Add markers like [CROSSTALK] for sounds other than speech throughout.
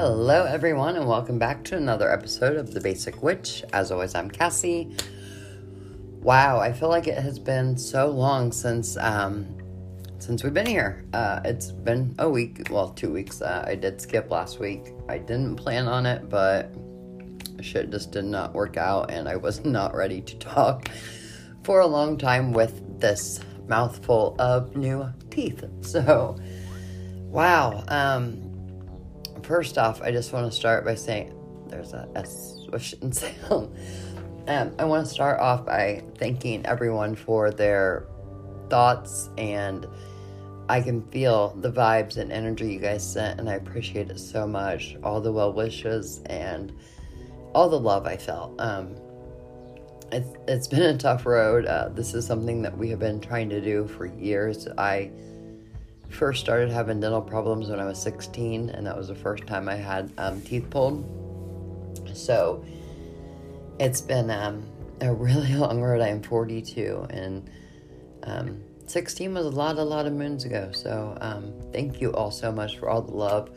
Hello, everyone, and welcome back to another episode of The Basic Witch. As always, I'm Cassie. Wow, I feel like it has been so long since um, since we've been here. Uh, it's been a week, well, two weeks. Uh, I did skip last week. I didn't plan on it, but shit just did not work out, and I was [LAUGHS] not ready to talk for a long time with this mouthful of new teeth. So, wow. Um, first off, I just want to start by saying there's a S swishing [LAUGHS] sound. Um, I want to start off by thanking everyone for their thoughts, and I can feel the vibes and energy you guys sent, and I appreciate it so much. All the well wishes and all the love I felt. Um, it's, it's been a tough road. Uh, this is something that we have been trying to do for years. I first started having dental problems when I was 16, and that was the first time I had um, teeth pulled. So it's been um, a really [LAUGHS] long road. I am 42, and um, 16 was a lot, a lot of moons ago. So um, thank you all so much for all the love.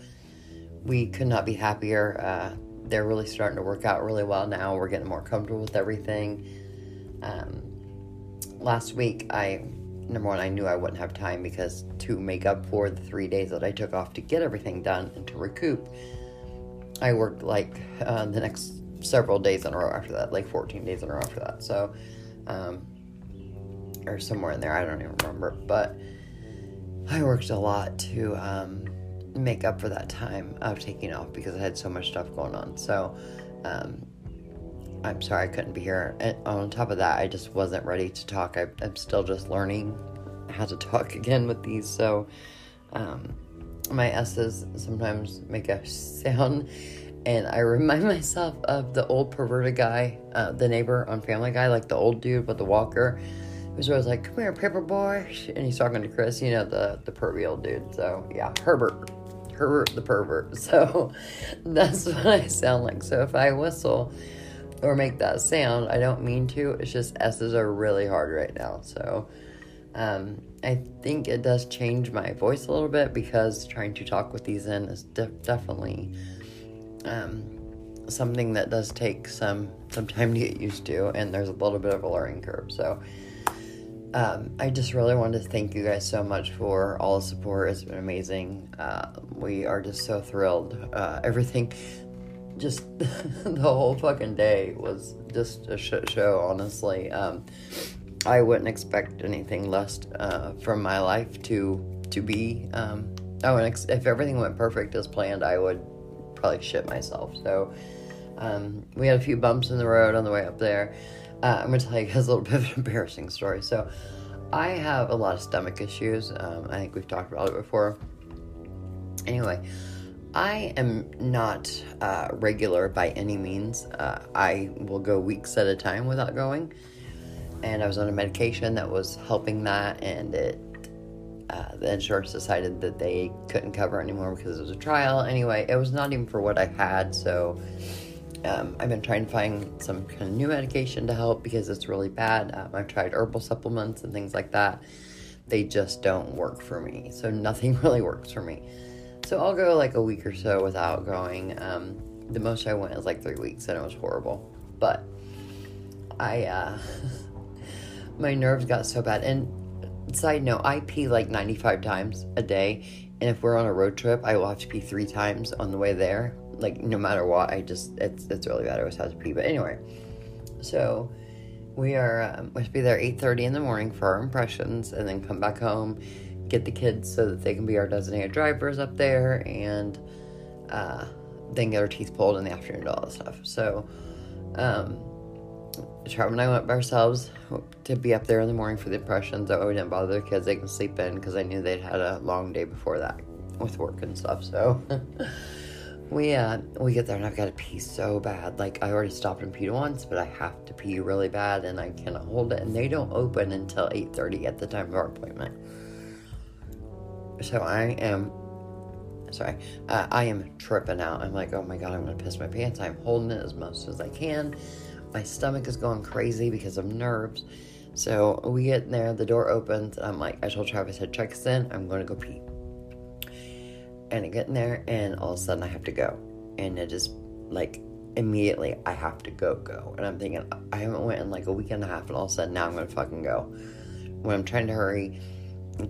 We could not be happier. Uh, they're really starting to work out really well now. We're getting more comfortable with everything. Um, last week, I number one, I knew I wouldn't have time because to make up for the three days that I took off to get everything done and to recoup, I worked like uh, the next several days in a row after that, like 14 days in a row after that. So, um, or somewhere in there, I don't even remember. But I worked a lot to um, make up for that time of taking off because I had so much stuff going on. So, um, I'm sorry I couldn't be here. And on top of that, I just wasn't ready to talk. I, am still just learning how to talk [LAUGHS] again with these. So, um, my S's sometimes make a sound, and I remind [LAUGHS] myself of the old perverted guy, uh, the neighbor on Family Guy, like the old dude with the walker, who's always like, "Come here, paper boy," [LAUGHS] and he's talking to Chris, you know, the the pervy old dude. So yeah, Herbert, Herbert the pervert. So that's what I sound like. So if I whistle or make that sound. I don't mean to. It's just S's are really hard right now. So um, I think it does change my voice a little bit because trying to talk with these in is de- definitely um, something that does take some some time to get used to, and there's a little bit of a learning curve. So. Um, I just really wanted to thank you guys so much for all the support. It's been amazing. Uh, we are just so thrilled. Uh, everything, just [LAUGHS] the whole fucking day was just a shit show, honestly. Um, I wouldn't expect anything less uh, from my life to to be. Um, oh, and ex- if everything went perfect as planned, I would probably shit myself. So um, we had a few bumps in the road on the way up there. Uh, I'm gonna tell you guys a little [LAUGHS] bit of an embarrassing story. So I have a lot of stomach issues. Um, I think we've talked about it before. Anyway, I am not uh, regular by any means. Uh, I will go weeks at a time without going. And I was on a medication that was helping that, and it uh, the insurance decided that they couldn't cover anymore because it was a trial. Anyway, it was not even for what I had, so um, I've been trying to find some kind of new medication to help because it's really bad. Um, I've tried herbal supplements and things like that. They just don't work for me, so nothing [LAUGHS] really works for me. So I'll go like a week or so without going. Um, the most I went is like three weeks, and it was horrible. But I, uh, [LAUGHS] my nerves got so bad. And side note, I pee like 95 times a day. And if we're on a road trip, I will have to pee three times on the way there. Like no matter what, I just it's it's really bad. I always have to pee. But anyway, so we are um, we have to be there 8:30 in the morning for our impressions, and then come back home get the kids so that they can be our designated drivers up there and uh, then get our teeth pulled in the afternoon, all that stuff. So, um, Charlie and I went by ourselves to be up there in the morning for the impressions. That way we didn't bother the kids; they can sleep in because I knew they'd had a long day before that with work and stuff. So [LAUGHS] we uh, we get there and I've got to pee so bad. Like I already stopped and peed once, but I have to pee really bad and I cannot hold it. And they don't open until eight thirty at the time of our appointment. So I am, sorry, uh, I am tripping out. I'm like, oh my god, I'm gonna piss my pants. I'm holding it as much as I can. My stomach is going crazy because of nerves. So we get in there, the door opens. I'm like, I told Travis, I check us in. I'm gonna go pee. and I get in there, and all of a sudden I have to go. And it is like immediately I have to go, go. And I'm thinking, I haven't went in like a week and a half, and all of a sudden now I'm gonna fucking go. When I'm trying to hurry,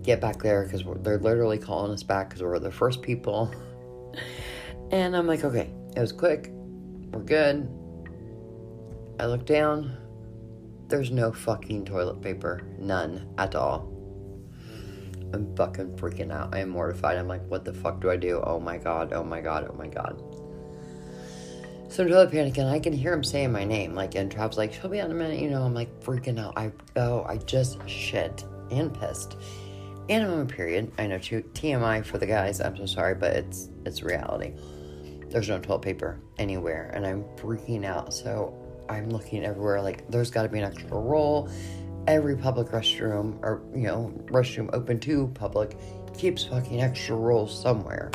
get back there because they're literally calling us back because we're the first people. and I'm like, okay, it was quick, we're good. I look down, there's no fucking toilet paper, none at all. I'm fucking freaking out. I am mortified. I'm like, what the fuck do I do? Oh my god, oh my god, oh my god. So I'm totally panicking. I can hear him saying my name. Like, and Trav's like, she'll be out in a minute. You know, I'm like freaking out. I, oh, I just shit and pissed. And I'm on a period. I know too TMI for the guys. I'm so sorry, but it's it's reality. There's no toilet paper anywhere, and I'm freaking out. So I'm looking everywhere. Like, there's got to be an extra roll every public restroom or you know restroom open to public keeps fucking extra rolls somewhere.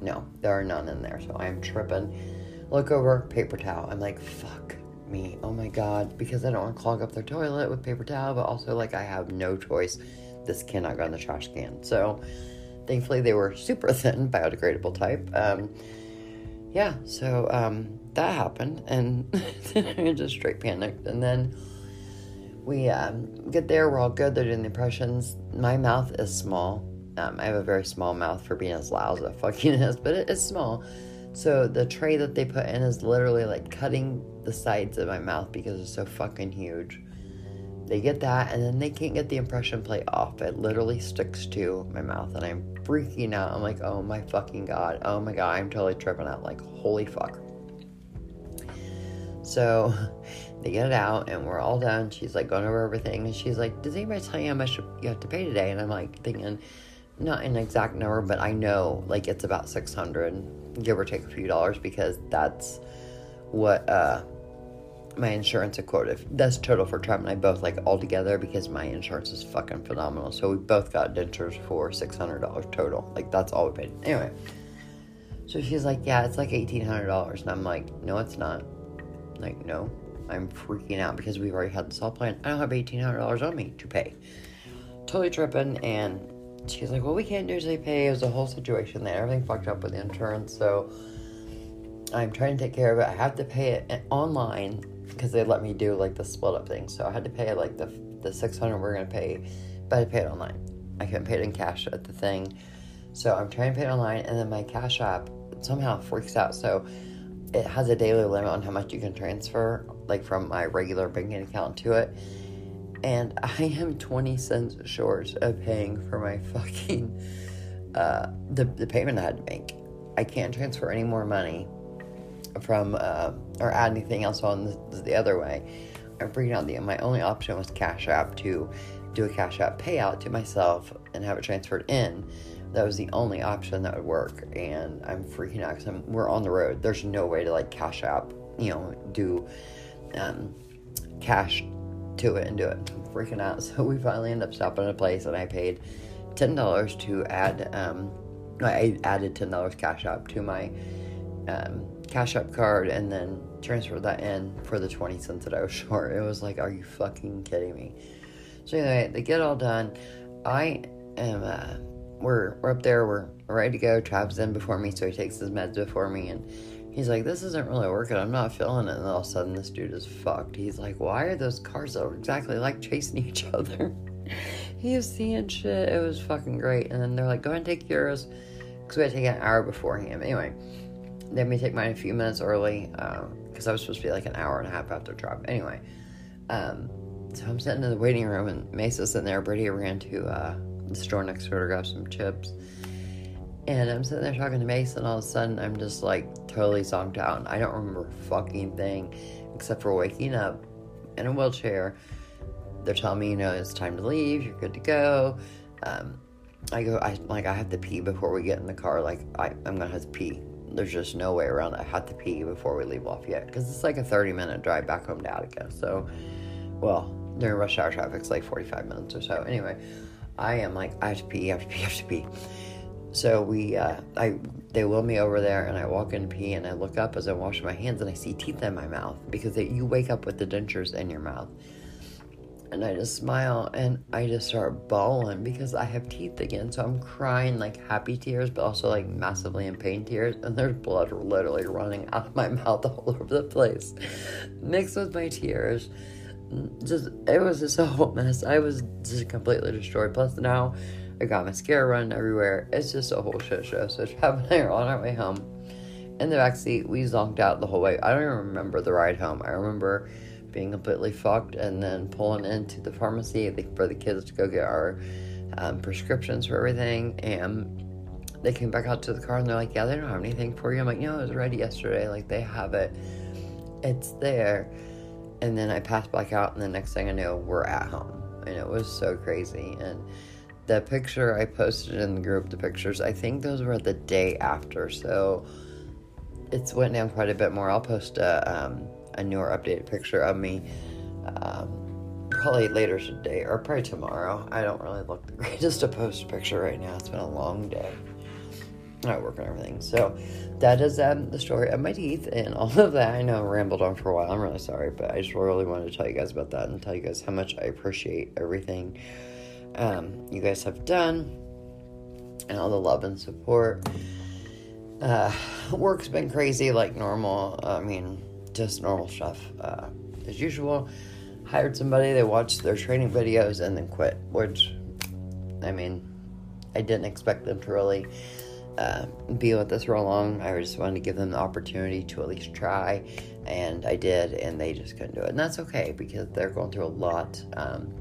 No, there are none in there, so I'm tripping. Look over paper towel. I'm like, fuck me. Oh my god, because I don't want to clog up their toilet with paper towel, but also like I have no choice. This cannot go in the trash can. So thankfully they were super [LAUGHS] thin, biodegradable type. Um, yeah, so um, that happened, and [LAUGHS] I just straight panicked, and then we um, get there, we're all good. They're doing the impressions. My mouth is small. Um, I have a very small mouth for being as loud as it fucking [LAUGHS] is, but it is small. So the tray that they put in is literally like cutting the sides of my mouth because it's so fucking huge. They get that, and then they can't get the impression plate off. It literally sticks to my mouth, and I'm freaking out. I'm like, oh my fucking god, oh my god, I'm totally tripping out. Like, holy fuck. So [LAUGHS] they get it out and we're all done. She's like going over everything and she's like, Does anybody tell you how much you have to pay today? And I'm like thinking, not an exact number, but I know like it's about 600, give or take a few dollars because that's what uh, my insurance had quoted. That's total for Trev and I both like all together because my insurance is fucking phenomenal. So we both got dentures for $600 total. Like that's all we paid. Anyway. So she's like, yeah, it's like $1,800. And I'm like, no, it's not. Like, no, I'm freaking out because we've already had this all planned. I don't have $1,800 on me to pay. Totally tripping. And she's like, well, we can't do usually pay. It was a whole situation there. Everything fucked up with the insurance. So I'm trying to take care of it. I have to pay it online because they let me do like the split up thing. So I had to pay like the, the 600 we're going to pay, but I paid it online. I couldn't pay it in cash at the thing. So I'm trying to pay it online. And then my Cash App somehow freaks out. So it has a daily limit on how much you can transfer, like from my regular banking account to it. And [LAUGHS] I am 20 cents short of paying for my [LAUGHS] fucking, uh, the, the payment I had to make. I can't transfer any more money from, uh, or add anything else on the, the other way. I'm freaking out. The, my only option was Cash App to do a Cash App payout to myself and have it transferred in that was the only option that would work and i'm freaking out because we're on the road there's no way to like cash app you know do um, cash to it and do it I'm freaking out [LAUGHS] so we finally end up stopping at a place and i paid $10 to add um, i added $10 cash app to my um, cash app card and then transferred that in for the 20 cents that i was [LAUGHS] short it was like are you fucking kidding me so anyway they get all done i am uh, we're, we're up there, we're ready to go. Trav's in before me, so he takes his meds before me, and he's like, This isn't really working, I'm not feeling it. And all of a sudden, this dude is fucked. He's like, Why are those cars that exactly like chasing [LAUGHS] each other? [LAUGHS] he was seeing shit. It was fucking great. And then they're like, Go ahead and take yours, because we had to take an hour before him. Anyway, they had me take mine a few minutes early, because um, I was supposed to be like an hour and a half after drop. Anyway, um, so I'm sitting in the waiting room, and Mason's sitting there. Brady ran to, uh, the store next door to grab some chips. And I'm sitting there talking to Mason, all of a sudden I'm just like totally zonked out. I don't remember a fucking thing except for waking up in a wheelchair. They're telling me, you know, it's time to leave, you're good to go. Um, I go, I like, I have to pee before we get in the car. Like, I, I'm gonna have to pee. There's just no way around it. I have to pee before we leave Lafayette because it's like a 30 minute drive back home to Attica. So, well, during rush hour traffic, it's like 45 minutes or so. Anyway, I am like, I have to pee, I have to pee, I have to pee. So we, uh, I, they wheel me over there, and I walk in to pee, and I look up as I wash my hands, and I see teeth in my mouth because they, you wake up with the dentures in your mouth. And I just smile and I just start bawling because I have teeth again. So I'm crying like happy tears, but also like massively in pain tears. And there's blood literally running [LAUGHS] out of my mouth all over the place, mixed with my tears. Just, it was just a whole mess. I was just completely destroyed. Plus, now I got my mascara running everywhere. It's just a whole shit show. So [LAUGHS] Trav and I are on our way home. In the back seat, we zonked out the whole way. I don't even remember the ride home. I remember being completely fucked and then pulling into the pharmacy for the kids to go get our um, prescriptions for everything. And they came back out to the car and they're like, Yeah, they don't have anything for you. I'm like, No, it was ready yesterday. Like, they have it. It's there. And then I passed back out, and the next thing I know, we're at home. And it was so crazy. And the picture I posted in the group, the pictures, I think those were the day after. So it's went down quite a bit more. I'll post a, um, a newer updated picture of me um, probably later today or probably tomorrow. I don't really look the [LAUGHS] greatest to post a picture right now. It's been a long day. I work on everything. So that is um, the story of my teeth and [LAUGHS] all of that. I know I rambled on for a while. I'm really sorry, but I just really wanted to tell you guys about that and tell you guys how much I appreciate everything um, you guys have done and all the love and support. Uh, work's been crazy like normal. I mean, just normal stuff uh, as usual. Hired somebody, they watched their training videos and then quit, which, I mean, I didn't expect them to really uh, be with us for long. I just wanted to give them the opportunity to at least try, and I did, and they just couldn't do it. And that's okay because they're going through a lot um,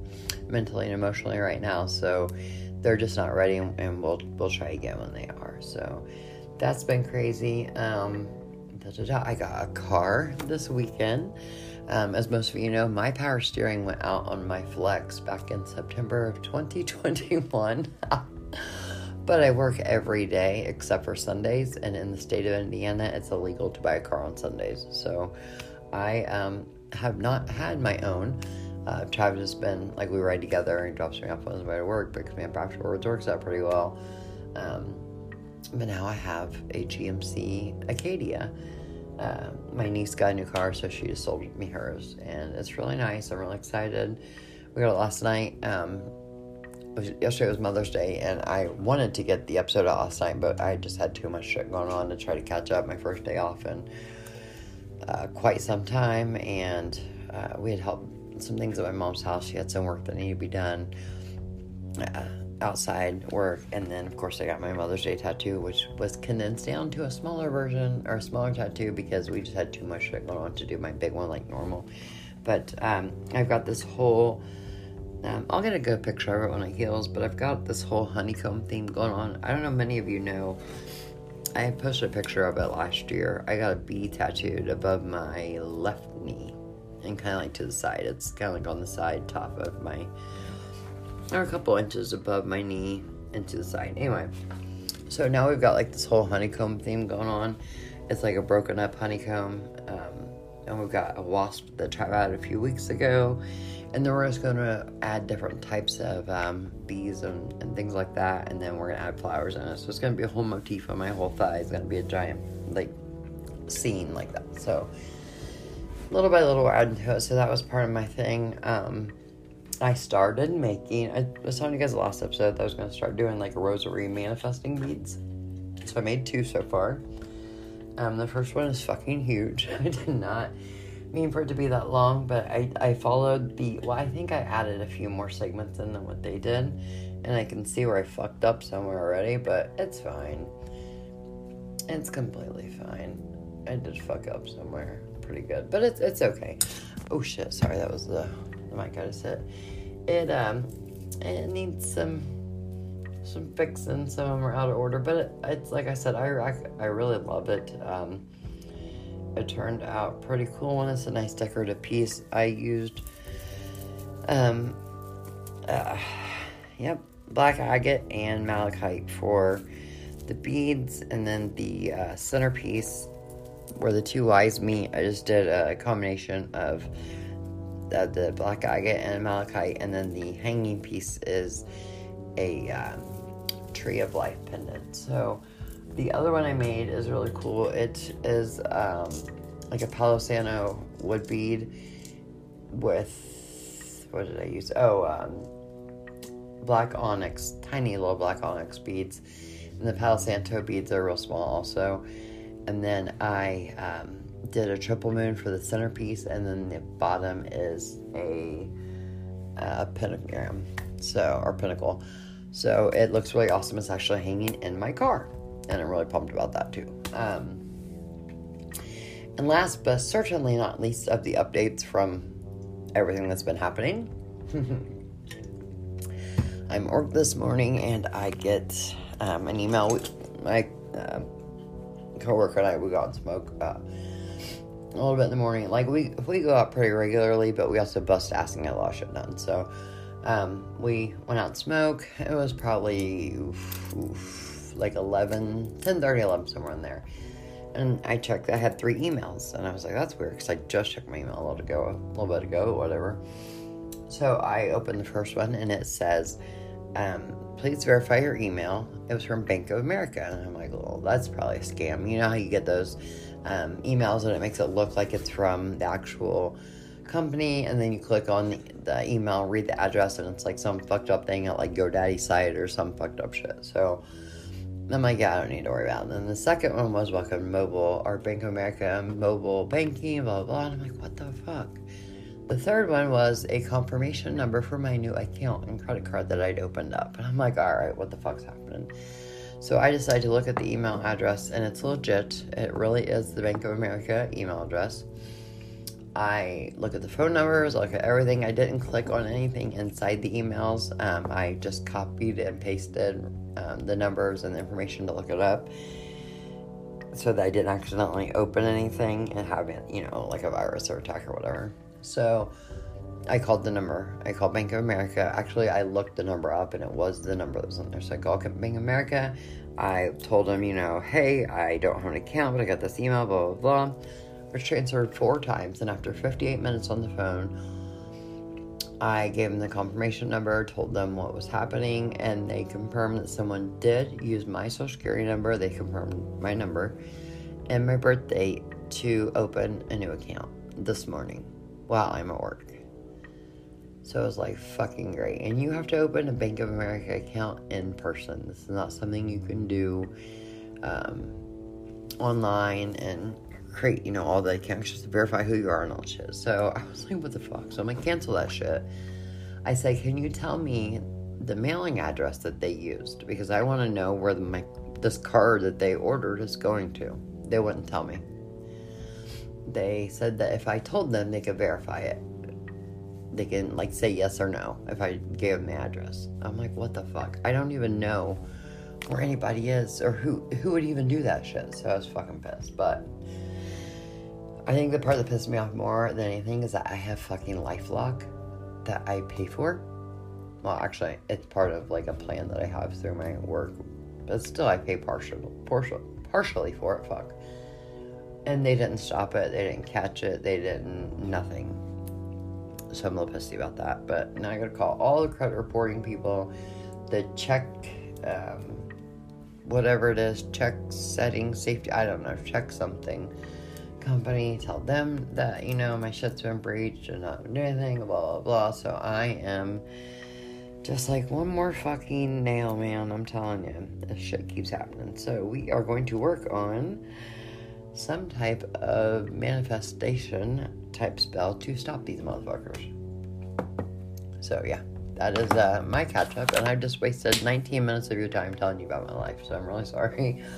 mentally and emotionally right now, so they're just not ready, and we'll we'll try again when they are. So that's been crazy. Um, I got a car this weekend. Um, as most of you know, my power steering went out on my Flex back in September of 2021. [LAUGHS] but I work every day except for Sundays, and in the state of Indiana, it's illegal to buy a car on Sundays. So I um, have not had my own. Uh, Travis has been like we ride together and drops me off on his way to work, picks me up afterwards, works out pretty well. Um, but now I have a GMC Acadia. Uh, my niece got a new car, so she just sold me hers, and it's really nice. I'm really excited. We got it last night. Um, was, yesterday was Mother's Day, and I wanted to get the episode out last night, but I just had too much shit going on to try to catch up. My first day off in uh, quite some time, and uh, we had helped some things at my mom's house. She had some work that needed to be done. Outside work and then of course I got my Mother's Day tattoo which was condensed down to a smaller version or a smaller tattoo because we just had too much shit going on to do my big one like normal. But um, I've got this whole um, I'll get a good picture of it when it heals but I've got this whole honeycomb theme going on. I don't know many of you know I posted a picture of it last year. I got a bee tattooed above my left knee and kind of like to the side. It's kind of like on the side top of my or a couple inches above my knee and to the side. Anyway, so now we've got like this whole honeycomb theme going on. It's like a broken up honeycomb. Um, and we've got a wasp that tried out a few weeks ago. And then we're just going to add different types of um, bees and, and, things like that. And then we're going to add flowers in it. So it's going to be a whole motif on my whole thigh. It's going to be a giant, like, scene like that. So little by little, we're adding to it. So that was part of my thing. Um, I started making, I was telling you guys the last episode that I was going to start doing like rosary manifesting beads. So I made two so far. Um, the first one is fucking huge. [LAUGHS] I did not mean for it to be that long, but I, I followed the, well, I think I added a few more segments in than what they did. And I can see where I fucked up somewhere already, but it's fine. It's completely fine. I did fuck up somewhere pretty good, but it's, it's okay. Oh shit, sorry, that was the the mic got to sit. It um it needs some some fixing. Some of them are out of order, but it, it's like I said, I, I, really love it. Um, it turned out pretty cool, and it's a nice decorative piece. I used um uh, yep black agate and malachite for the beads, and then the uh, centerpiece where the two eyes meet. I just did a combination of the, the black agate and malachite, and then the hanging piece is a um, tree of life pendant. So the other one I made is really cool. It is um, like a Palo Santo wood bead with what did I use? Oh, um, black onyx, tiny little black onyx beads. And the Palo Santo beads are real small also. And then I um, did a triple moon for the centerpiece, and then the bottom is a, a pentagram, so or pentacle. So it looks really awesome. It's actually hanging in my car, and I'm really pumped about that too. Um, and last but certainly not least of the updates from everything that's been happening. [LAUGHS] I'm org this morning and I get um, an email. My uh, coworker and I we go out and smoke uh, a little bit in the morning. Like we we go out pretty regularly, but we also bust asking a lot of shit done. So um, we went out and smoke. It was probably oof, oof, like 11, 10 30, 11, somewhere in there. And I checked, I had three emails, and I was like, that's weird because I just checked my email a little ago, a little bit ago, whatever. So I opened the first one, and it says, um, please verify your email. It was from Bank of America. And I'm like, well, that's probably a scam. You know how you get those um, emails and it makes it look like it's from the actual company, and then you click on the, the, email, read the address, and it's like some fucked up thing at like GoDaddy site or some fucked up shit. So I'm like, yeah, I don't need to worry about it. And then the second one was welcome mobile or Bank of America mobile banking, blah, blah, blah. And I'm like, what the fuck? The third one was a confirmation number for my new account and credit card that I'd opened up. And I'm like, all right, what the fuck's happening? So I decided to look at the email address, and it's legit. It really is the Bank of America email address. I look at the phone numbers, I look at everything. I didn't click on anything inside the emails. Um, I just copied and pasted um, the numbers and the information to look it up so that I didn't accidentally open anything and have it, you know, like a virus or attack or whatever. So I called the number. I called Bank of America. Actually, I looked the number up and it was the number that was on there. So I called Bank of America. I told them, you know, hey, I don't have an account, but I got this email, blah, blah, blah. I was transferred four times, and after 58 minutes on the phone, I gave them the confirmation number, told them what was happening, and they confirmed that someone did use my social security number. They confirmed my number and my birthday to open a new account this morning while I'm at work. So it was like fucking great. And you have to open a Bank of America account in person. This is not something you can do um, online and create, you know, all the accounts just to verify who you are and all shit. So I was like, what the fuck? So I'm gonna cancel that shit. I say, can you tell me the mailing address that they used? Because I want to know where the, my, this card that they ordered is going to. They wouldn't tell me. They said that if I told them, they could verify it they can like say yes or no if I gave them the address. I'm like, what the fuck? I don't even know where anybody is or who who would even do that shit. So I was fucking pissed. But I think the part that pissed me off more than anything is that I have fucking LifeLock that I pay for. Well, actually, it's part of like a plan that I have through my work, but still, I pay partial, partial, partially for it. Fuck. And they didn't stop it. They didn't catch it. They didn't nothing so I'm a little pissy about that. But now I gotta call all the credit reporting people, the check, um, whatever it is, check setting safety. I don't know, check something company, tell them that you know my shit's been breached and not doing anything, blah blah blah. So I am just like one more fucking nail, man. I'm telling you, this shit keeps happening. So we are going to work on some type of manifestation type spell to stop these motherfuckers. So yeah, that is uh, my catch up, and I've just wasted 19 minutes of your time telling you about my life. So I'm really sorry. [LAUGHS]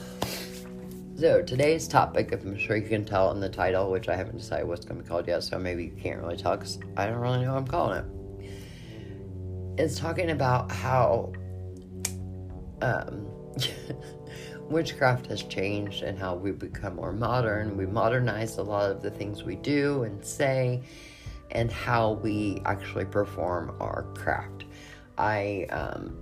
So today's topic, I'm sure you can tell in the title, which I haven't decided what's going to be called yet, so maybe you can't really tell because I don't really know what I'm calling it. It's talking about how um, [LAUGHS] witchcraft has changed and how we've become more modern. We modernized a lot of the things we do and say, and how we actually perform our craft. I um,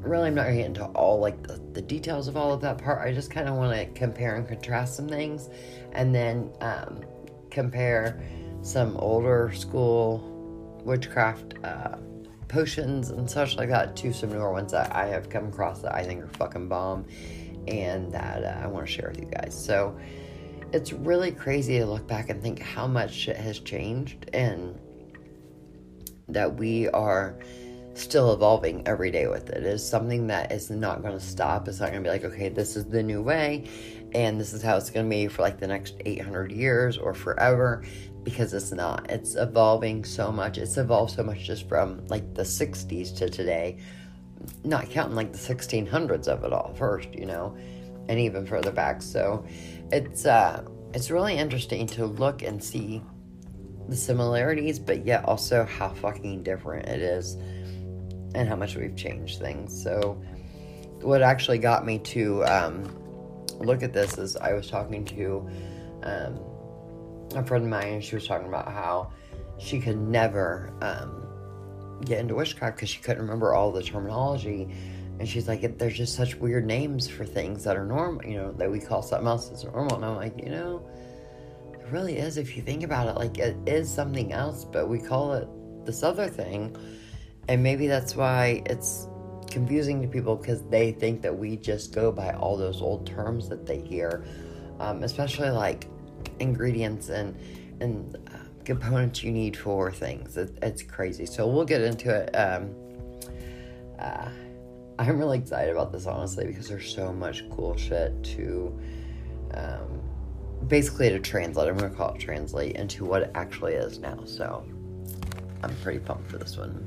really am not going to get into all like the, the, details of all of that part. I just kind of want to compare and contrast some things, and then um, compare some older school witchcraft. Uh, potions and such like that to some newer ones that I have come across that I think are fucking bomb and that uh, I want to share with you guys. So it's really crazy to look back and think how much shit has changed and that we are still evolving every day with it. It is something that is not going to stop. It's not going to be like, okay, this is the new way and this is how it's going to be for like the next 800 years or forever because it's not. It's evolving so much. It's evolved so much just from like the 60s to today, not counting like the 1600s of it all first, you know, and even further back. So it's uh it's really interesting to look and see the similarities, but yet also how fucking different it is and how much we've changed things. So what actually got me to um, look at this is I was talking to um, a friend of mine, and she was talking about how she could never um, get into witchcraft because she couldn't remember all the terminology. And she's like, there's just such weird names for things that are normal, you know, that we call something else as normal. And I'm like, you know, it really is if you think about it. Like, it is something else, but we call it this other thing. And maybe that's why it's confusing to people because they think that we just go by all those old terms that they hear, um, especially like ingredients and and components you need for things. It, it's crazy. So we'll get into it. Um, uh, I'm really excited about this honestly because there's so much cool shit to um, basically to translate. I'm gonna call it translate into what it actually is now. So I'm pretty pumped for this one.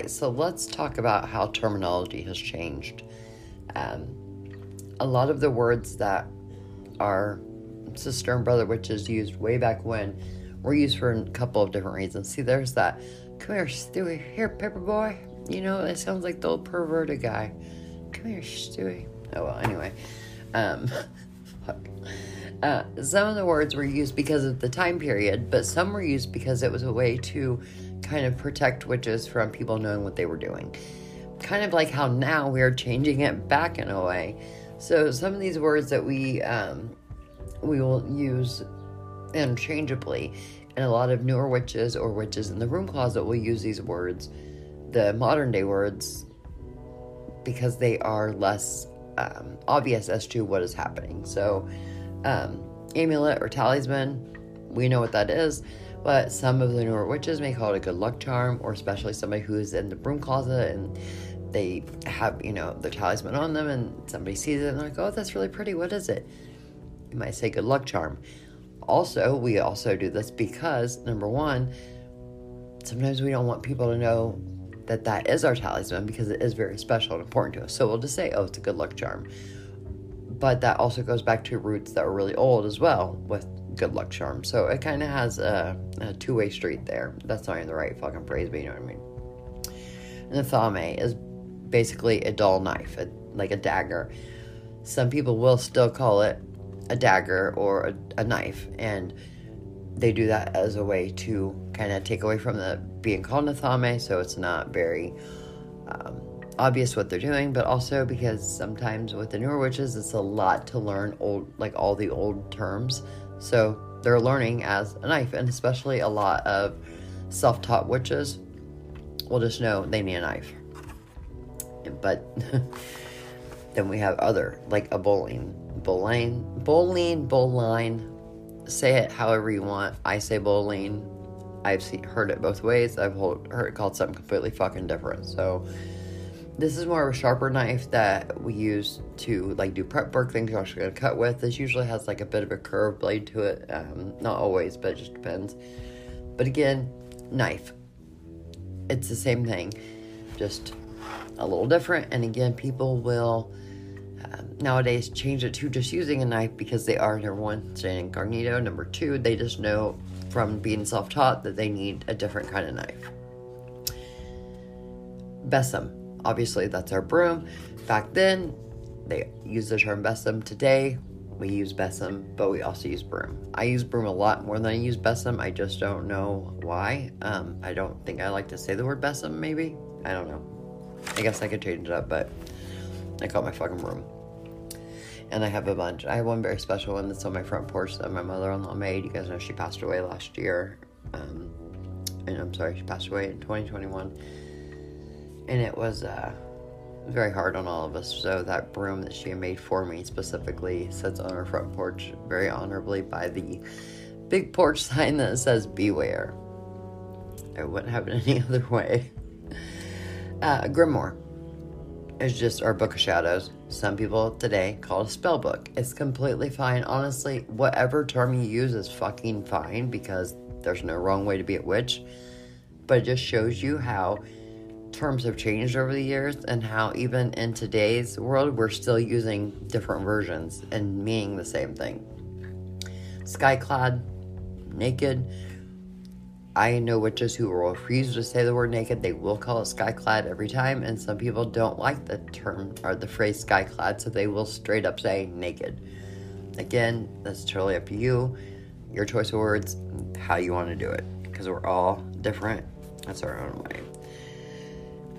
Right, so let's talk about how terminology has changed. Um, a lot of the words that our sister and brother witches used way back when were used for a couple of different reasons. See, there's that, come here, Stewie, here, paper boy. You know, it sounds like the old perverted guy. Come here, Stewie. Oh, well, anyway. Um, [LAUGHS] uh, some of the words were used because of the time period, but some were used because it was a way to kind of protect witches from people knowing what they were doing. Kind of like how now we're changing it back in a way. So some of these words that we um, we will use interchangeably, and a lot of newer witches or witches in the broom closet will use these words, the modern day words, because they are less um, obvious as to what is happening. So, um, amulet or talisman, we know what that is but some of the newer witches may call it a good luck charm, or especially somebody who's in the broom closet and they have, you know, their talisman on them and somebody sees it and they're like, oh, that's really pretty. What is it? You might say good luck charm. Also, we also do this because, number one, sometimes we don't want people to know that that is our talisman because it is very special and important to us. So we'll just say, oh, it's a good luck charm. But that also goes back to roots that are really old as well with good luck charm. So it kind of has a, a two way street there. That's not even the right fucking phrase, but you know what I mean. And the athame is basically a dull knife, a, like a dagger. Some people will still call it a dagger or a, a knife, and they do that as a way to kind of take away from the being called athame, so it's not very um, obvious what they're doing, but also because sometimes with the newer witches, it's a lot to learn old, like all the old terms. So they're learning as a knife, and especially a lot of self taught witches will just know they need a knife. But [LAUGHS] then we have other, like a bowling, bowling, bowling, bowline. Say it however you want. I say bowling. I've heard it both ways. I've heard it called something completely fucking different. So this is more of a sharper knife that we use to like do prep work things you're actually to cut with. This usually has like a bit of a curved blade to it. Um, not always, but it just depends. But again, knife. It's the same thing, just a little different. And again, people will um, nowadays change it to just using a knife because they are number one, staying incognito. Number two, they just know from being self taught that they need a different kind of knife. Besom Obviously, that's our broom. Back then, they used the term besom. Today, we use besom, but we also use broom. I use broom a lot more than I use besom. I just don't know why. Um, I don't think I like to say the word besom, maybe. I don't know. I guess I could change it up, but I call my fucking broom. And I have a bunch. I have one very special one that's on my front porch that my mother in law made. You guys know she passed away last year. Um, and I'm sorry, she passed away in 2021 and it was uh, very hard on all of us. So that broom that she made for me specifically sits on her front porch very honorably by the big porch [LAUGHS] sign that says "Beware." It wouldn't happen any [LAUGHS] other way. Uh, Grimoire is just our book of shadows. Some people today call it a spell book. It's completely fine. Honestly, whatever term you use is fucking fine because there's no wrong way to be a witch. But it just shows you how terms have changed over the years and how even in today's world we're still using different versions and meaning the same thing. Skyclad, naked. I know witches who will refuse to say the word naked. They will call it skyclad every time, and some people don't like the term or the phrase skyclad, so they will straight up say naked. Again, that's totally up to you, your choice of words, how you want to do it, because we're all different. That's our own way.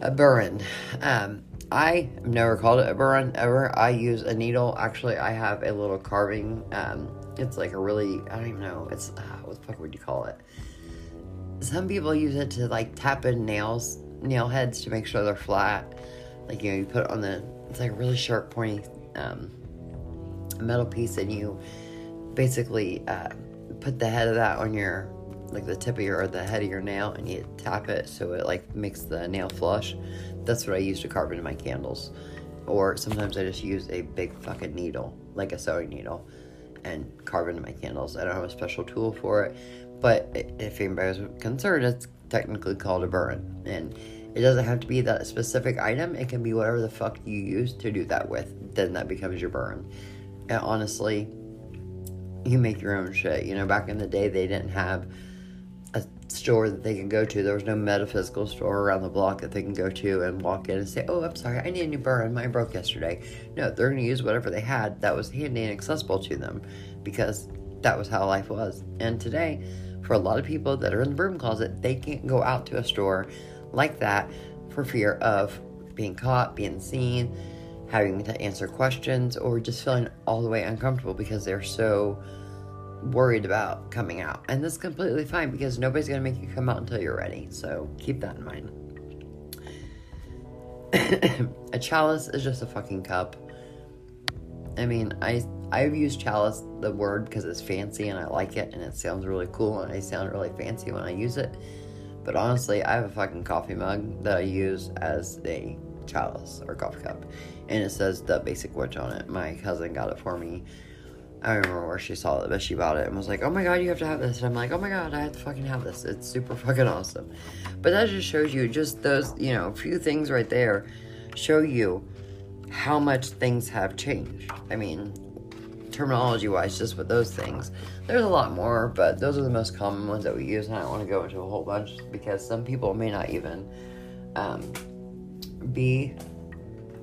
A burin. Um, I never called it a burin ever. I use a needle. Actually, I have a little carving. Um, it's like a really, I don't even know. It's, uh, what the fuck would you call it? some people use it to like tap in nails, nail heads to make sure they're flat. Like you know, you put it on the it's like a really sharp, pointy um, metal piece, and you basically uh, put the head of that on your like the tip of your or the head of your nail, and you tap it so it like makes the nail flush. That's what I use to carve into my candles. Or sometimes I just use a big fucking needle, like a sewing needle, and carve into my candles. I don't have a special tool for it but if anybody's concerned, it's technically called a burin. And it doesn't have to be that specific item, it can be whatever the fuck you use to do that with. Then that becomes your burin. And honestly, you make your own shit. You know, back in the day, they didn't have store that they can go to. There was no metaphysical store around the block that they can go to and walk in and say, Oh, I'm sorry, I need a new burin. Mine broke yesterday. No, they're going to use whatever they had that was handy and accessible to them because that was how life was. And today, for a lot of people that are in the broom closet, they can't go out to a store like that for fear of being caught, being seen, having to answer questions, or just feeling all the way uncomfortable because they're so worried about coming out. And that's completely fine because nobody's going to make you come out until you're ready. So keep that in mind. [COUGHS] a chalice is just a fucking cup. I mean, I I've used chalice the word because it's fancy and I like it and it sounds really cool and I sound really fancy when I use it. But honestly, I have a fucking coffee mug that I use as a chalice or coffee cup, and it says the basic witch on it. My cousin got it for me. I don't remember where she saw it, but she bought it and was like, "Oh my god, you have to have this." And I'm like, "Oh my god, I have to fucking have this. It's super fucking awesome." But that just shows you just those, you know, few things right there show you how much things have changed. I mean, terminology wise, just with those things. There's a lot more, but those are the most common ones that we use, and I don't want to go into a whole bunch because some people may not even um, be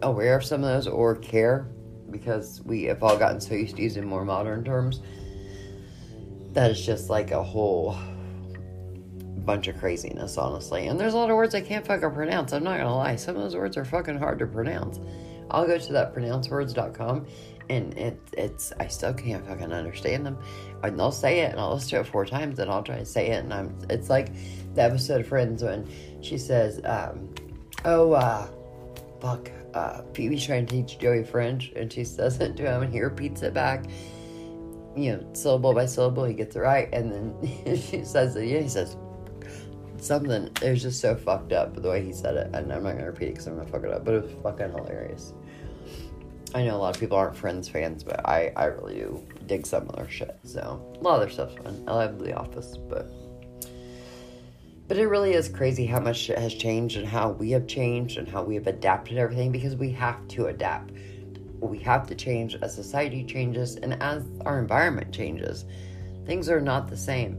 aware of some of those or care because we have all gotten so used to using more modern terms that it's just like a whole bunch of craziness, honestly. And there's a lot of words I can't fucking pronounce. I'm not gonna lie. Some of those words are fucking hard to pronounce. I'll go to that pronouncewords.com and it, it's I still can't fucking understand them. And they'll say it, and I'll listen to it four times, and I'll try to say it, and I'm. It's like the episode of Friends when she says, um, "Oh, uh, fuck, uh, Phoebe's trying to teach Joey French, and she says it to him, and he repeats it back." You know, syllable by syllable, he gets it right, and then [LAUGHS] she says it. Yeah, he says something. It was just so fucked up the way he said it, and I'm not gonna repeat it because I'm gonna fuck it up. But it was fucking hilarious. I know a lot of people aren't Friends fans, but I, I really do dig some of their shit. So a lot of their stuff's fun. I love The Office, but but it really is crazy how much has changed and how we have changed and how we have adapted everything because we have to adapt. We have to change as society changes and as our environment changes. Things are not the same.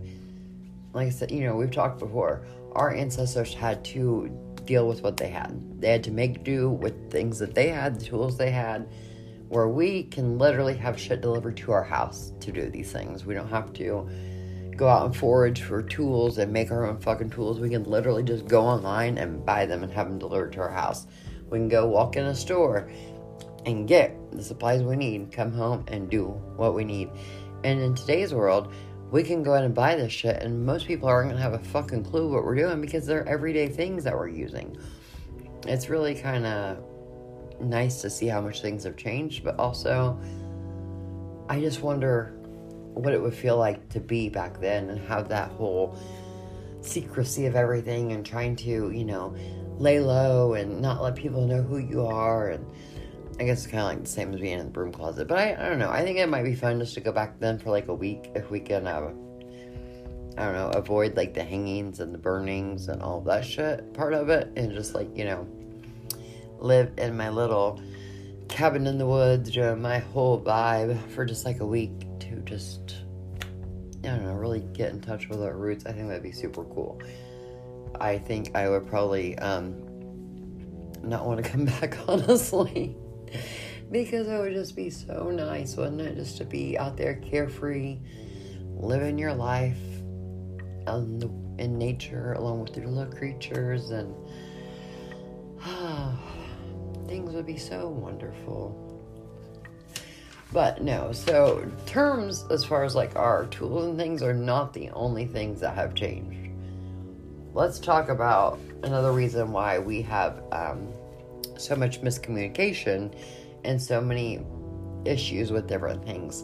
Like I said, you know, we've talked before. Our ancestors had to deal with what they had. They had to make do with things that they had, the tools they had, where we can literally have shit delivered to our house to do these things. We don't have to go out and forage for tools and make our own fucking tools. We can literally just go online and buy them and have them delivered to our house. We can go walk in a store and get the supplies we need, come home and do what we need. And in today's world, we can go out and buy this shit, and most people aren't gonna have a fucking clue what we're doing because they're everyday things that we're using. it's really kind of nice to see how much things have changed, but also I just wonder what it would feel like to be back then and have that whole secrecy of everything and trying to, you know, lay low and not let people know who you are. And I guess it's kind of like the same as being in the broom closet. But I, I don't know. I think it might be fun just to go back then for like a week if we can, uh, I don't know, avoid like the hangings and the burnings and all that shit part of it and just like, you know, live in my little cabin in the woods, doing my whole vibe for just like a week to just I don't know, really get in touch with our roots. I think that'd be super cool. I think I would probably um, not want to [LAUGHS] come back, honestly, because it would just be so nice, wouldn't it? Just to be out there carefree, living your life in, the, in nature along with your little creatures, and [SIGHS] things would be so wonderful. But no, so terms as far as like our tools and things are not the only things that have changed. Let's talk about another reason why we have um, so much miscommunication and so many issues with different things.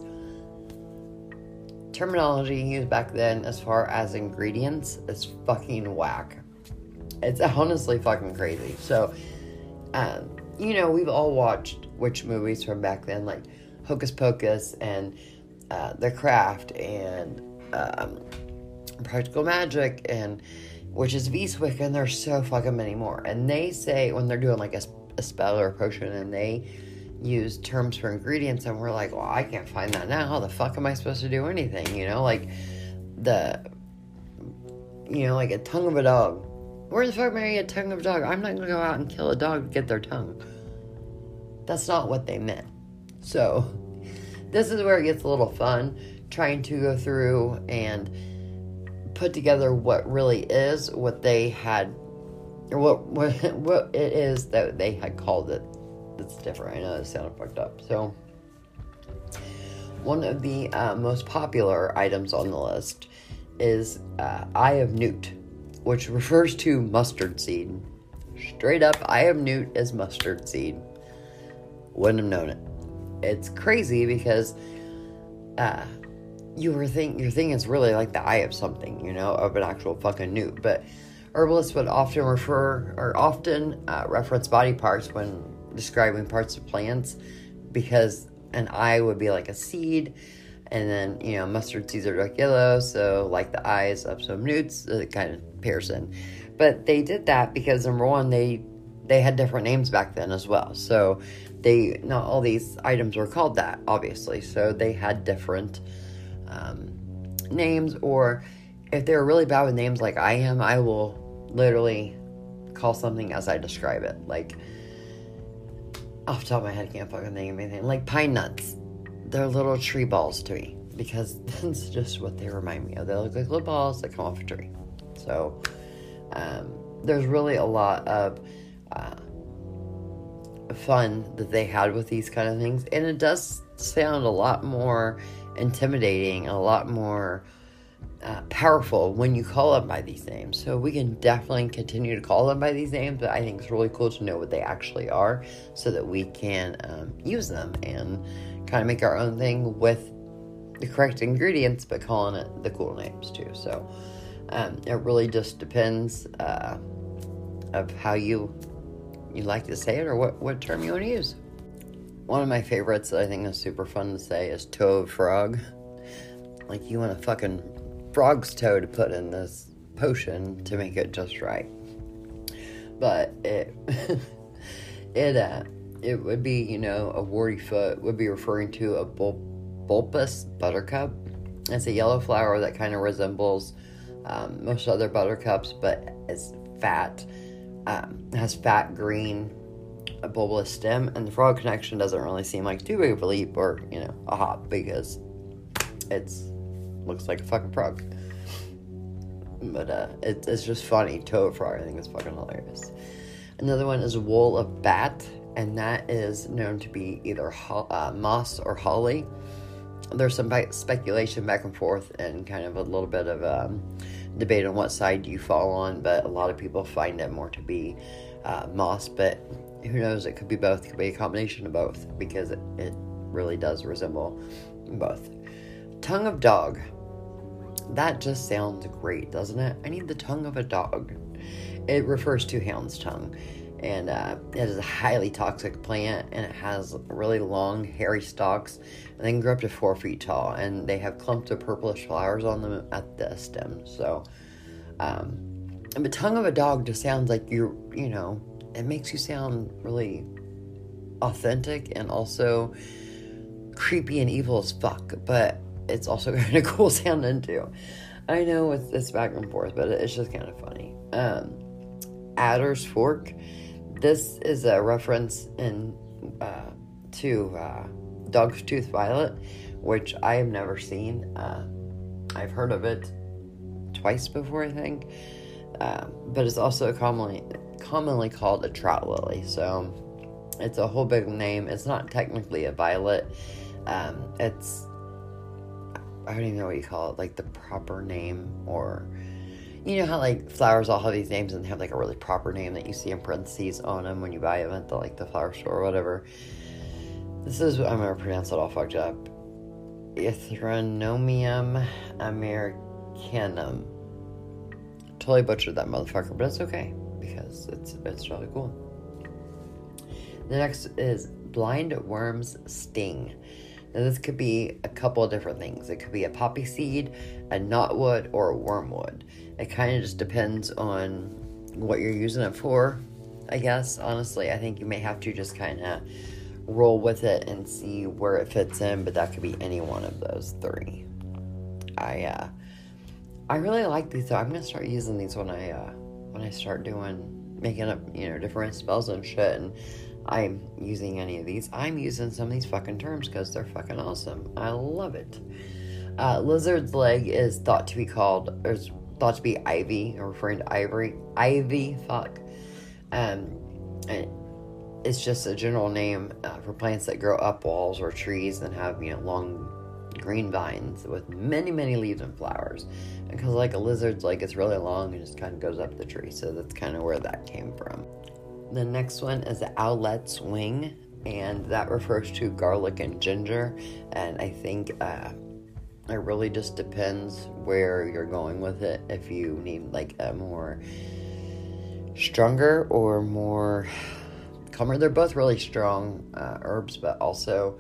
Terminology used back then, as far as ingredients, is fucking whack. It's honestly fucking crazy. So, um, you know, we've all watched witch movies from back then, like Hocus Pocus and uh, The Craft and um, Practical Magic and Witches of Eastwick and there's so fucking many more. And they say when they're doing like a, a spell or a potion and they use terms for ingredients and we're like, well, I can't find that now. How the fuck am I supposed to do anything? You know, like the, you know, like a tongue of a dog. Where the fuck am I a tongue of a dog? I'm not gonna go out and kill a dog to get their tongue. That's not what they meant. So, this is where it gets a little fun trying to go through and put together what really is what they had or what what what it is that they had called it that's different. I know it sounded fucked up. So one of the uh, most popular items on the list is uh, Eye of Newt, which refers to mustard seed. Straight up, Eye of Newt is mustard seed. Wouldn't have known it it's crazy because uh, you were think your thing is really like the eye of something, you know, of an actual fucking newt. But herbalists would often refer or often uh, reference body parts when describing parts of plants because an eye would be like a seed, and then you know mustard seeds are dark yellow, so like the eyes of some newts, kind of pairs in. But they did that because number one, they they had different names back then as well. So they not all these items were called that, obviously. So they had different um, names, or if they're really bad with names like I am, I will literally call something as I describe it. Like off the top of my head, I can't fucking think of anything. Like pine nuts, they're little tree balls to me because [LAUGHS] that's just what they remind me of. They look like little balls that come off a tree. So um, there's really a lot of uh, fun that they had with these kind of things. And it does sound a lot more intimidating, a lot more uh, powerful when you call them by these names. So we can definitely continue to call them by these names, but I think it's really cool to know what they actually are so that we can um, use them and kind of make our own thing with the correct ingredients, but calling it the cool names too. So um, it really just depends uh, of how you you like to say it or what, what term you want to use. One of my favorites that I think is super fun to say is toe of frog. Like you want a fucking frog's toe to put in this potion to make it just right. But it [LAUGHS] it uh it would be, you know, a warty foot would be referring to a bul- bulbous buttercup. It's a yellow flower that kind of resembles um, most other buttercups, but it's fat um, has fat green a bulbous stem, and the frog connection doesn't really seem like too big of a leap or you know a hop because it's looks like a fucking frog. But uh, it, it's just funny. Toad frog, I think it's fucking hilarious. Another one is wool of bat, and that is known to be either ho- uh, moss or holly. There's some speculation back and forth, and kind of a little bit of um, debate on what side you fall on, but a lot of people find it more to be uh, moss, but who knows? It could be both. It could be a combination of both because it, it really does resemble both. Tongue of dog. That just sounds great, doesn't it? I need the tongue of a dog. It refers to hound's tongue, and uh, it is a highly toxic plant, and it has really long, hairy stalks, and they can grow up to four feet tall, and they have clumps of purplish flowers on them at the stem. So, um, the tongue of a dog just sounds like you're, you know, it makes you sound really authentic and also creepy and evil as fuck, but it's also [LAUGHS] kind of cool sounding too. I know it's, it's back and forth, but it's just kind of funny. Um, Adder's Fork. This is a reference in uh, to uh, Dog's Tooth Violet, which I have never seen. Uh, I've heard of it twice before, I think, uh, but it's also commonly commonly called a trout lily. So it's a whole big name. It's not technically a violet. Um, it's I don't even know what you call it, like the proper name or you know how like flowers all have these names and have like a really proper name that you see in parentheses on them when you buy them at the like the flower store or whatever. This is I'm gonna pronounce it all fucked up. Erythronium americanum. Totally butchered that motherfucker, but it's okay because it's it's really cool. The next is blind worm's sting. Now, this could be a couple of different things. It could be a poppy seed, a knotweed, or a wormwood. It kind of just depends on what you're using it for, I guess. Honestly, I think you may have to just kind of roll with it and see where it fits in, but that could be any one of those three. I uh, I really like these, so I'm gonna start using these when I uh, when I start doing making up you know different spells and shit and I'm using any of these. I'm using some of these fucking terms because they're fucking awesome. I love it. Uh, lizard's leg is thought to be called, or is thought to be ivy, referring to ivory. Ivy, fuck. Um, and it's just a general name uh, for plants that grow up walls or trees and have, you know, long green vines with many, many leaves and flowers. Because, like a lizard's leg, it's really long and just kind of goes up the tree. So that's kind of where that came from. The next one is the owlet's wing, and that [LAUGHS] refers to garlic and ginger. And I think uh, it really just depends where you're going with it. If you need like a more stronger or more they're both really strong uh, herbs, but also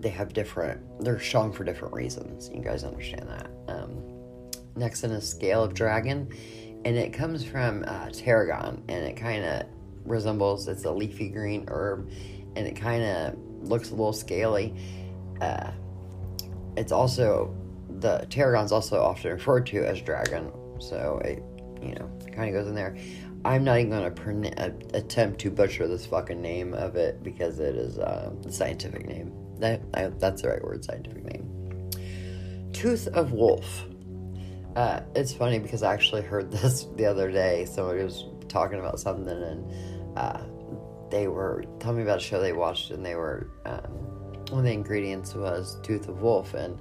they have different. They're strong for different reasons. You guys understand that. Um, next in is scale of dragon and it comes from uh, tarragon, and it kind of resembles it's a leafy green herb, and it kind of looks a little scaly. Uh, it's also the tarragon's also often referred to as dragon, so it you know kind of goes in there. I'm not even uh, attempt to butcher this fucking name of it because it is uh, scientific name. That I, that's the right word, scientific name. Tooth of wolf. Uh, it's funny because I actually heard [LAUGHS] this the other day. Somebody was talking about something, and uh, they were telling me about a show they watched, and they were um, one of the ingredients was tooth of wolf, and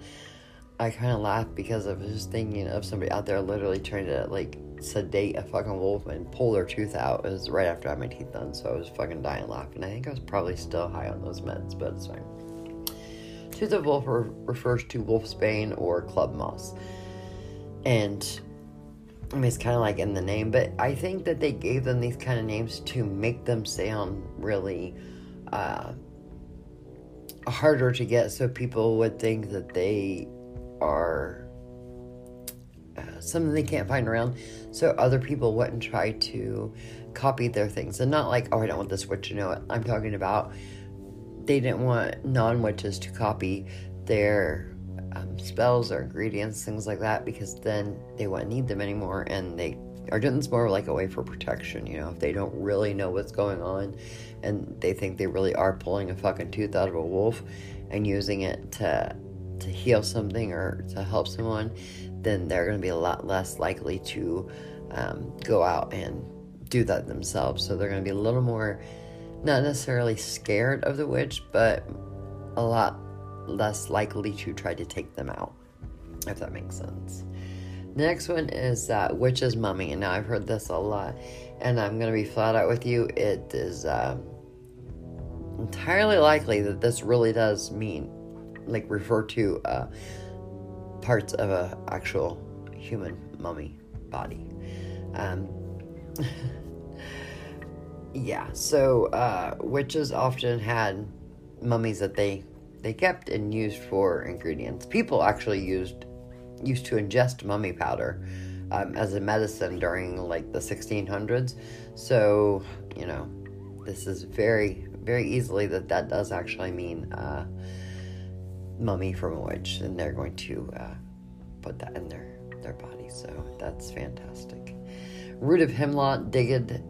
I kind of laughed because I was just thinking of somebody out there literally trying to like sedate a fucking wolf and pull their tooth out. It was right after I had my teeth done, so I was fucking dying laughing. I think I was probably still high on those meds, but it's fine. Tooth of wolf re- refers to wolf's bane or club moss and I mean, it's kind of like in the name, but I think that they gave them these kind of names to make them sound really uh, harder to get, so people would think that they are uh, something they can't find around, so other people wouldn't try to copy their things. And not like, oh, I don't want this witch to know it. I'm talking about they didn't want non witches to copy their um, spells or ingredients, things like that, because then they wouldn't need them anymore and they are doing this more like a way for protection, you know, if they don't really know what's going on and they think they really are pulling a fucking tooth out of a wolf and using it to to heal something or to help someone, then they're going to be a lot less likely to um, go out and do that themselves. So they're going to be a little more, not necessarily scared of the witch, but a lot less likely to try to take them out, if that makes sense. Next one is uh, Witch's Mummy. And now I've heard this a lot. And I'm going to be flat out with you. It is uh, entirely likely that this really does mean, like, refer to uh, parts of a actual human mummy body. Um, [LAUGHS] yeah, so uh, witches often had mummies that they they kept and used for ingredients. People actually used used to ingest mummy powder um, as a medicine during like the 1600s. So you know, this is very very easily that that does actually mean uh, mummy from a witch, and they're going to uh, put that in their their body. So that's fantastic. Root of hemlock, digged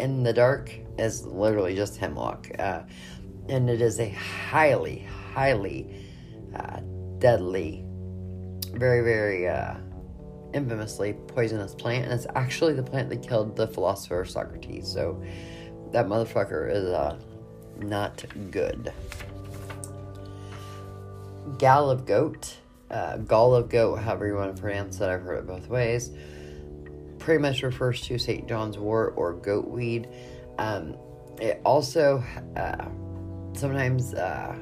in the dark, is literally just hemlock, uh, and it is a highly highly uh, deadly, very, very uh, infamously poisonous plant, and it's actually the plant that killed the philosopher Socrates. So that motherfucker is uh, not good. Gall of goat, uh, gall of goat, however you want to pronounce that. I've heard it both ways. Pretty much refers to St. John's wort or goat weed. Um, it also uh, sometimes uh,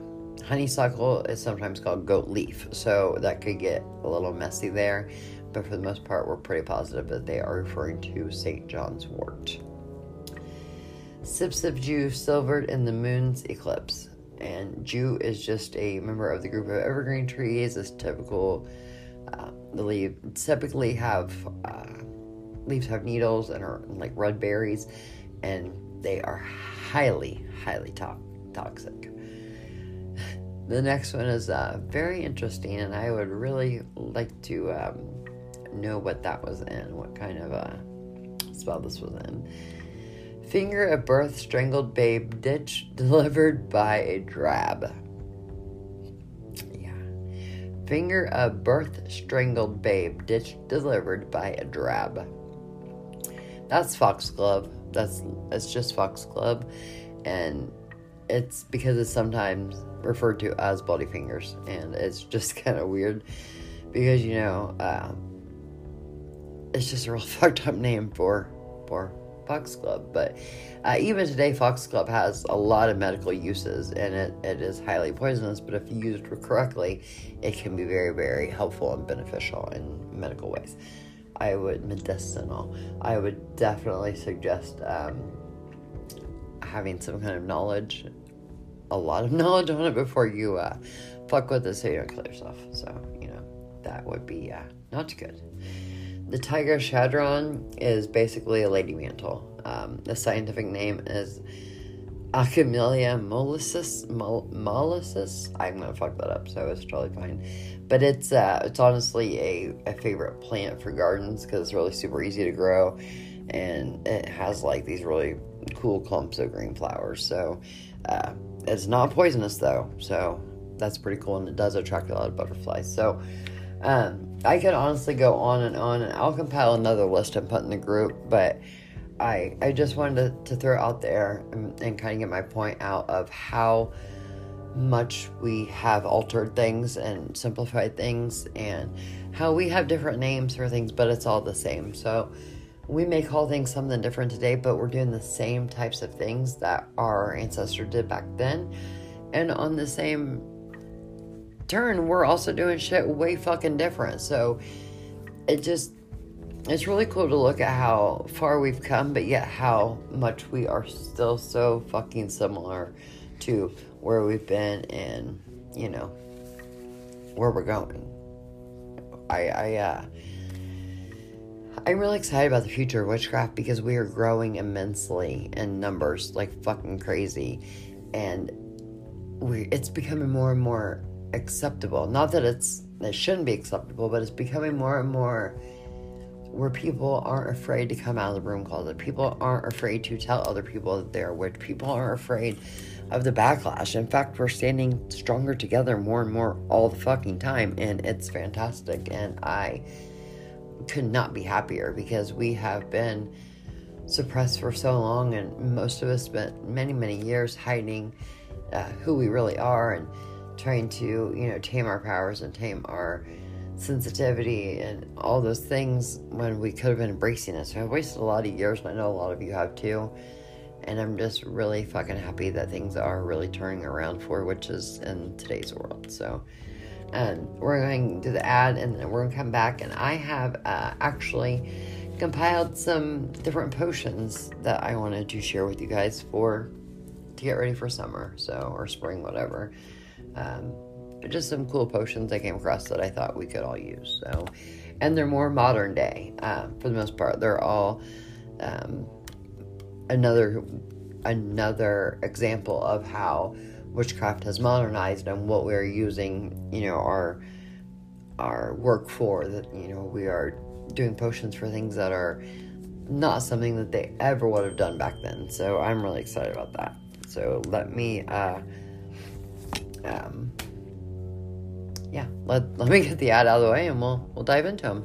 honeysuckle is sometimes called goat leaf, so that could get a little messy there. But for the most part, we're pretty positive that they are referring to St. John's wort. Sips of Jew silvered in the moon's eclipse. And Jew is just a member of the group of evergreen trees. It's typical. Uh, the leaves typically have uh, leaves have needles and are like red berries, and they are highly, highly to- toxic. The next one is uh, very interesting, and I would really like to um, know what that was in, what kind of uh, spell this was in. Finger of birth, strangled babe, ditch [LAUGHS] delivered by a drab. Yeah. Finger of birth, strangled babe, ditch delivered by a drab. That's foxglove. That's it's just foxglove, and it's because it's sometimes referred to as bloody fingers, and it's [LAUGHS] just kind of weird because you know uh, it's just a real [LAUGHS] fucked up name for for foxglove. But uh, even today, foxglove has a lot of medical uses, and it, it is highly poisonous. But if used correctly, it can be very very helpful and beneficial in medical ways. I would medicinal. I would definitely suggest um, having some kind of knowledge a lot of [LAUGHS] knowledge on it before you uh, fuck with it so you don't kill yourself. So, you know, that would be uh, not good. The tiger chaudron is basically a lady mantle. Um, the scientific name is Alchemilla mollissus. Mol-. I'm gonna fuck that up, so it's totally fine. But it's uh, it's honestly a, a favorite plant for gardens because it's really super easy to grow, and it has like these really cool clumps of green flowers. So uh, it's not poisonous though, so that's pretty cool, and it does attract a lot of butterflies. So um, I could honestly go on and on, and I'll compile another list and put in the group, but. I, I just wanted to, to throw out there and, and kind of get my point out of how much we have altered things and simplified things and how we have different names for things, but it's all the same. So we may call things something different today, but we're doing the same types of things that our ancestor did back then. And on the same turn, we're also doing shit way fucking different. So it just it's really cool to look at how far we've come, but yet how much we are still so fucking similar to where we've been and, you know, where we're going. I, I, uh, I'm really excited about the future of witchcraft because we are growing immensely in numbers like fucking crazy. And we it's becoming more and more acceptable. Not that it's it shouldn't be acceptable, but it's becoming more and more where people aren't afraid to come out of the broom closet. People aren't afraid to tell other people that they're witch. People aren't afraid of the backlash. In fact, we're standing stronger together more and more all the fucking time, and it's fantastic. And I could not be happier because we have been suppressed for so long, and most of us spent many, many years hiding uh, who we really are and trying to, you know, tame our powers and tame our sensitivity and all those things when we could have been embracing it. So I've wasted a lot of years, and I know a lot of you have too. And I'm just really fucking happy that things are really turning around for witches in today's world. So, and we're going to the ad, and then we're going to come back, and I have uh, actually compiled some different potions that I wanted to share with you guys for to get ready for summer, so or spring, whatever. Um, just some cool potions I came across that I thought we could all use. So, and they're more modern day uh, for the most part. They're all um, another another example of how witchcraft has modernized and what we're using. You know, our our work for that. You know, we are doing potions for things that are not something that they ever would have done back then. So I'm really excited about that. So let me. Uh, um, yeah, let, let me get the ad out of the way and we'll we'll dive into them.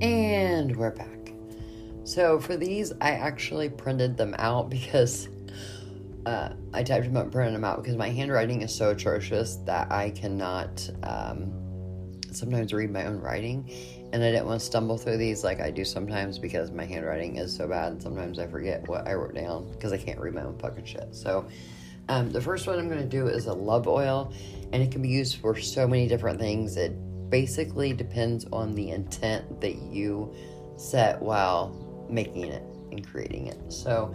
And we're back. So for these, I actually printed them out because uh, I typed them up printed them out because my handwriting is so atrocious that I cannot um, sometimes read my own writing. And I didn't want to stumble through these like I do sometimes because my handwriting is so bad. And sometimes I forget what I wrote down because I can't read my own fucking shit. So um, the first one I'm going to do is a love oil, and it can be used for so many different things. It basically depends on the intent that you set while making it and creating it. So,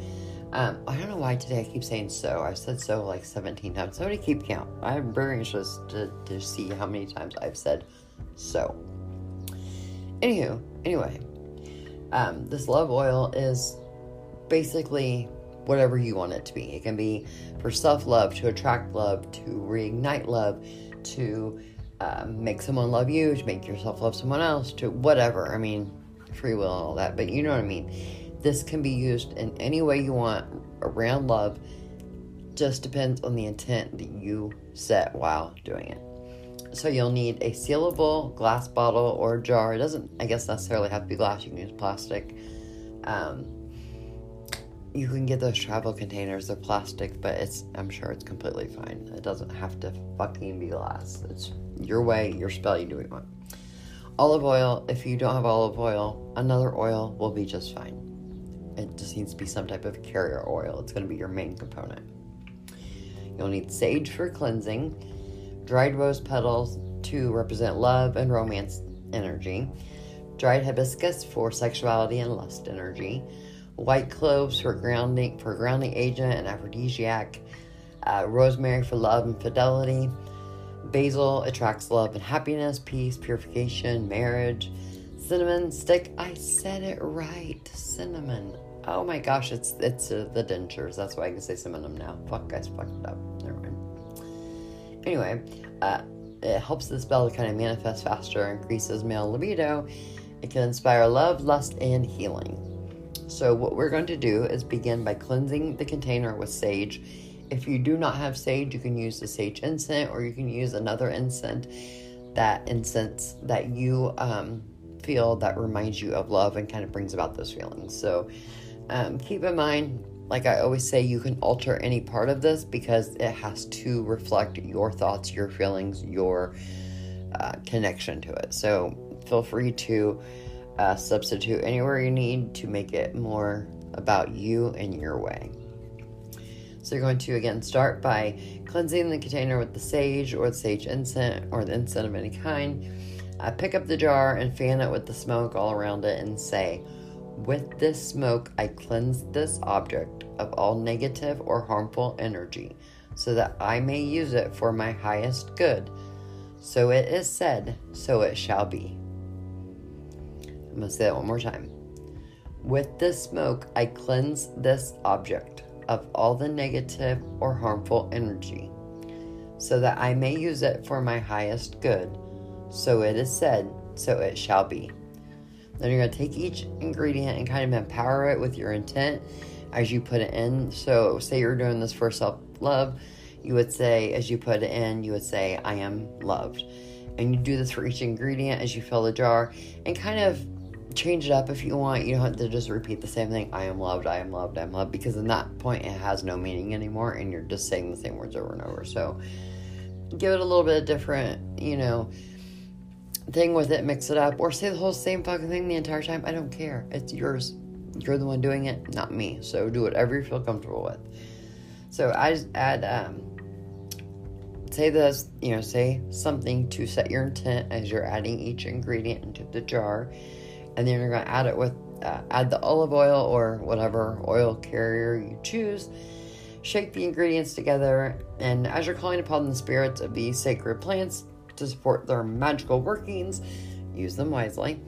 um, I don't know why today I keep saying so. I've said so like 17 times. Somebody keep count. I'm very anxious to, to see how many times I've said so. Anywho, anyway, um, this love oil is basically whatever you want it to be. It can be for self love, to attract love, to reignite love, to um, make someone love you, to make yourself love someone else, to whatever. I mean, free will and all that, but you know what I mean. This can be used in any way you want around love. Just depends on the intent that you set while doing it. So you'll need a sealable glass bottle or jar. It doesn't, I guess, necessarily have to be glass. You can use plastic. Um, you can get those travel containers. They're plastic, but it's I'm sure it's completely fine. It doesn't have to fucking be glass. It's your way, your spell. You do what you want. Olive oil. If you don't have olive oil, another oil will be just fine. It just needs to be some type of carrier oil. It's going to be your main component. You'll need sage for cleansing, dried rose petals to represent love and romance energy, dried hibiscus for sexuality and lust energy white cloves for grounding for grounding agent and aphrodisiac, uh, rosemary for love and fidelity, basil attracts love and happiness, peace, purification, marriage, cinnamon stick. I said it right, cinnamon. Oh my gosh, it's it's uh, the dentures. That's why I can say cinnamon now. Fuck, guys, fucked up. Anyway, uh, it helps the spell to kind of manifest faster, increases male libido. It can inspire love, lust, and healing. So, what we're going to do is begin by cleansing the container with sage. If you do not have sage, you can use the sage incense or you can use another incense that incense that you um, feel that reminds you of love and kind of brings about those feelings. So, um, keep in mind, like I always say, you can alter any part of this because it has to reflect your thoughts, your feelings, your uh, connection to it. So, feel free to uh, substitute anywhere you need to make it more about you and your way. So you're going to again start by cleansing the container with the sage or the sage incense or the incense of any kind. Uh, pick up the jar and fan it with the smoke all around it and say, With this smoke, I cleanse this object of all negative or harmful energy so that I may use it for my highest good. So it is said, so it shall be. I'm going to say that one more time. With this smoke, I cleanse this object of all the negative or harmful energy, so that I may use it for my highest good. So it is said, so it shall be. Then you're going to take each ingredient and kind of empower it with your intent as you put it in. So, say you're doing this for self love, you would say, as you put it in, you would say, I am loved. And you do this for each ingredient as you fill the jar and kind of change it up if you want. You don't have to just repeat the same thing I am loved, I am loved, I am loved, because in that point it has no meaning anymore and you're just saying the same words over and over. So, give it a little bit of different, you know thing with it, mix it up, or say the whole same fucking thing the entire time. I don't care. It's yours. You're the one doing it, not me. So do whatever you feel comfortable with. So I just add, um, say this, you know, say something to set your intent as you're adding each ingredient into the jar, and then you're going to add it with, uh, add the olive oil or whatever oil carrier you choose. Shake the ingredients together, and as you're calling upon the spirits of these sacred plants, to support their magical workings. Use them wisely.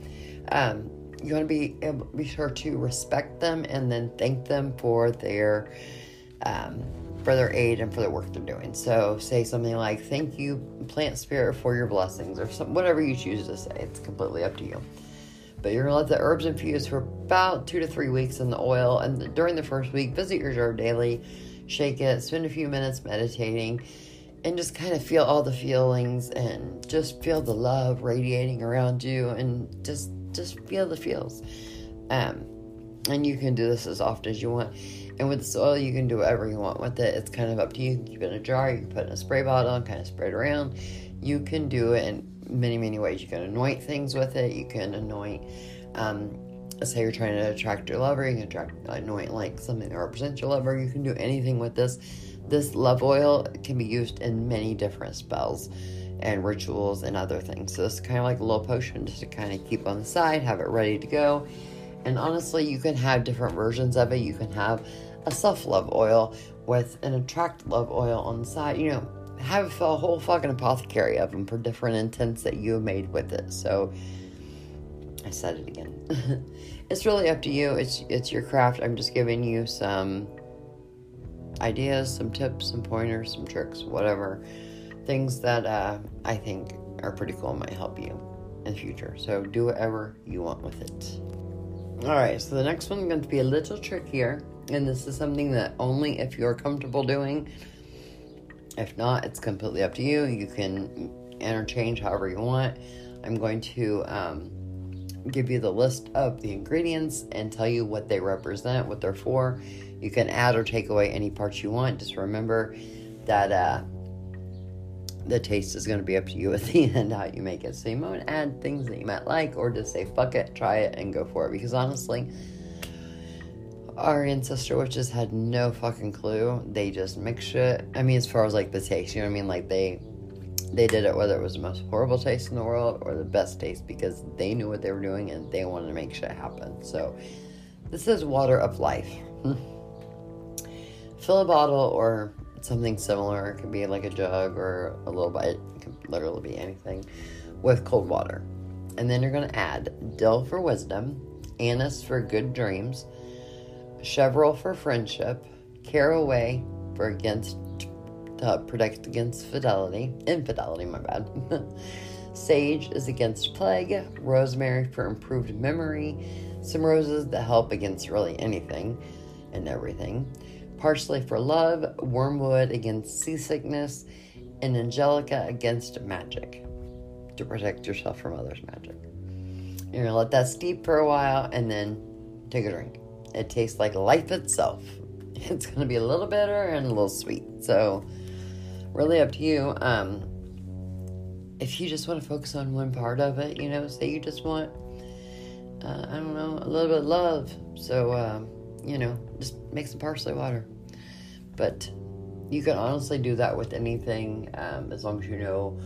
Um, you want to be able, be sure to respect them and then thank them for their um, for their aid and for the work they're doing. So say something like "Thank you, plant spirit, for your blessings," or some, whatever you choose to say. It's completely up to you. But you're gonna let the herbs infuse for about two to three weeks in the oil, and during the first week, visit your jar daily, shake it, spend a few minutes meditating and just kind of feel all the feelings and just feel the love radiating around you and just just feel the feels. Um and you can do this as often as you want. And with this oil you can do whatever you want with it. It's kind of up to you. You can keep it in a jar you can put it in a spray bottle and kind of spread it around. You can do it in many many ways. You can anoint things with it. You can anoint um say you're trying to attract your lover you can attract anoint like something that represents your lover. You can do anything with this this love oil can be used in many different spells and rituals and other things. So it's kind of like a little potion just to kind of keep on the side, have it ready to go. And honestly, you can have different versions of it. You can have a self love oil with an attract love oil on the side. You know, have a whole fucking apothecary of them for different intents that you made with it. So I said it again. [LAUGHS] it's really up to you. It's it's your craft. I'm just giving you some ideas, some tips, some pointers, some tricks, whatever. Things that uh, I think are pretty cool might help you in the future. So do whatever you want with it. Alright, so the next one's going to be a little trickier. And this is something that only if you're comfortable doing. If not, it's completely up to you. You can interchange however you want. I'm going to um, give you the list of the ingredients and tell you what they represent, what they're for. You can add or take away any parts you want. Just remember that uh, the taste is going to be up to you [LAUGHS] at the end how you make it. So you might add things that you might like or just say, fuck it, try it, and go for it. Because honestly, our ancestor witches had no fucking clue. They just mix shit. I mean, as far as like the taste, you know what I mean? Like they they did it whether it was the most horrible taste in the world or the best taste because they knew what they were doing and they wanted to make shit happen. So this is water of life. [LAUGHS] fill a bottle or something similar. It could be like a jug or a little bite. It could literally be anything with cold water. And then you're going to add dill for wisdom, anise for good dreams, chervil for friendship, caraway for against to protect against fidelity, infidelity, my bad. [LAUGHS] Sage is against plague, rosemary for improved memory, some roses that help against really anything and everything, parsley for love, wormwood against seasickness, and angelica against magic to protect yourself from others' magic. You're gonna let that steep for a while and then take a drink. It tastes like life itself. [LAUGHS] It's gonna be a little bitter and a little sweet. So, really up to you. Um, if you just want to focus on one part of it, you know, say you just want, uh, I don't know, a little bit of love. So, um, you know, just make some parsley water. But you can honestly do that with anything um, as long as you know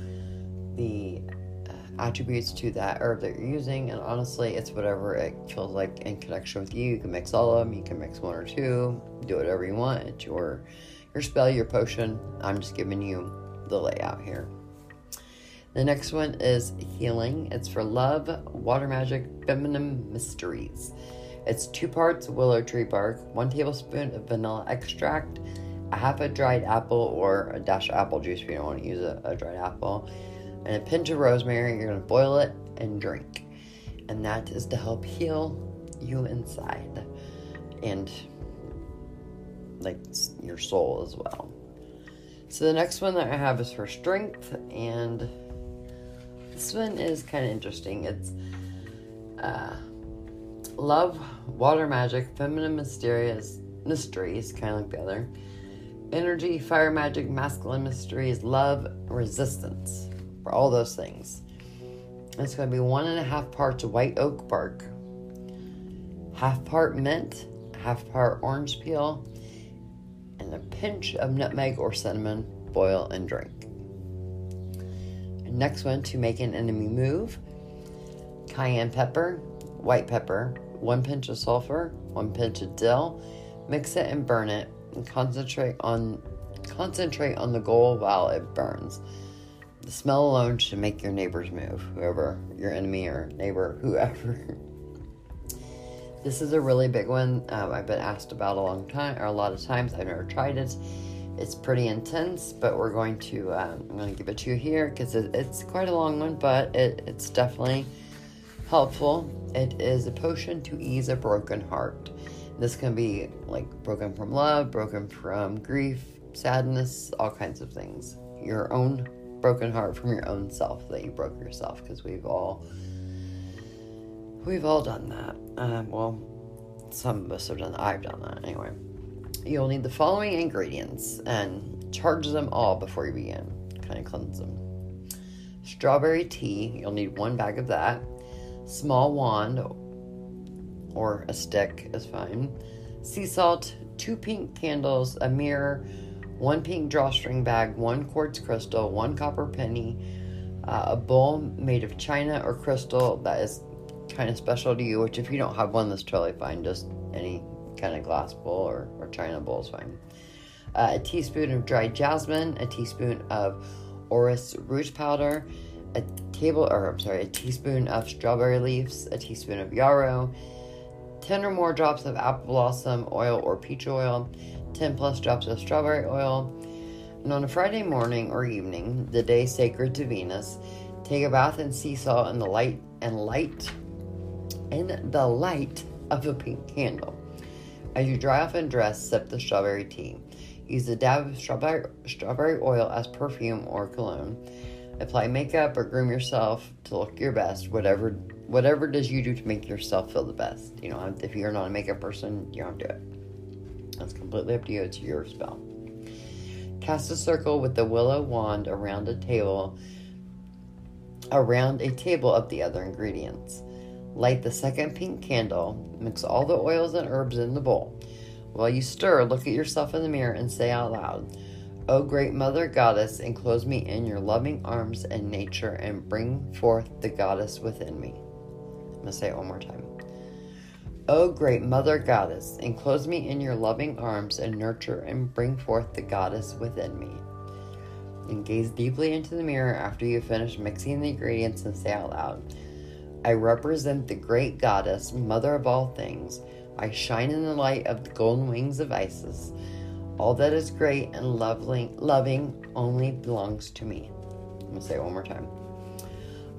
the uh, attributes to that herb that you're using. And honestly, it's whatever it feels like in connection with you. You can mix all of them. You can mix one or two. Do whatever you want. It's your your spell, your potion. I'm just giving you the layout here. The next one is healing. It's for love, water magic, feminine mysteries. It's two parts willow tree bark, one tablespoon of vanilla extract, a half a dried apple or a dash of apple juice if you don't want to use a, a dried apple, and a pinch of rosemary. You're going to boil it and drink. And that is to help heal you inside and like your soul as well. So the next one that I have is for strength, and this one is kind of interesting. It's uh, love, water magic, feminine mysterious mysteries, kind of like the other. Energy, fire magic, masculine mysteries, love, resistance. For all those things. It's going to be one and a half parts white oak bark, half part mint, half part orange peel, and a pinch of nutmeg or cinnamon. Boil and drink. Next one to make an enemy move cayenne pepper, white pepper, one pinch of sulfur, one pinch of dill. Mix it and burn it, and concentrate on concentrate on the goal while it burns. The smell alone should make your neighbors move, whoever your enemy or neighbor, whoever. [LAUGHS] this is a really big one. Um, I've been asked about a long time, or a lot of times. I've never tried it. It's pretty intense, but we're going to. Um, I'm going to give it to you here because it, it's quite a long one, but it, it's definitely helpful. It is a potion to ease a broken heart. This can be like broken from love, broken from grief, sadness, all kinds of things. Your own broken heart from your own self that you broke yourself because we've all we've all done that. Um, well, some of us have done. That. I've done that anyway. You'll need the following ingredients and charge them all before you begin. Kind of cleanse them. Strawberry tea. You'll need one bag of that. Small wand or a stick is fine. Sea salt, two pink candles, a mirror, one pink drawstring bag, one quartz crystal, one copper penny, uh, a bowl made of china or crystal that is kind of special to you, which if you don't have one, that's totally fine. Just any kind of glass bowl or, or china bowl is fine. Uh, a teaspoon of dried jasmine, a teaspoon of orris root powder, a table or I'm sorry, a teaspoon of strawberry leaves, a teaspoon of yarrow, 10 or more drops of apple blossom oil or peach oil, 10 plus drops of strawberry oil. And on a Friday morning or evening, the day sacred to Venus, take a bath in sea salt in the light and light in the light of a pink candle. As you dry off and dress, sip the strawberry tea. Use a dab of strawberry, strawberry oil as perfume or cologne. Apply makeup or groom yourself to look your best, whatever whatever does you do to make yourself feel the best. You know, if you're not a makeup person, you don't do it. That's completely up to you. It's your spell. Cast a circle with the willow wand around a table around a table of the other ingredients. Light the second pink candle, mix all the oils and herbs in the bowl. While you stir, look at yourself in the mirror and say out loud, O great mother goddess, enclose me in your loving arms and nature and bring forth the goddess within me. I'm going to say it one more time. O great mother goddess, enclose me in your loving arms and nurture and bring forth the goddess within me. And gaze deeply into the mirror after you finish mixing the ingredients and say out loud, I represent the great goddess, mother of all things. I shine in the light of the golden wings of Isis. All that is great and lovely, loving only belongs to me. I'm going to say it one more time.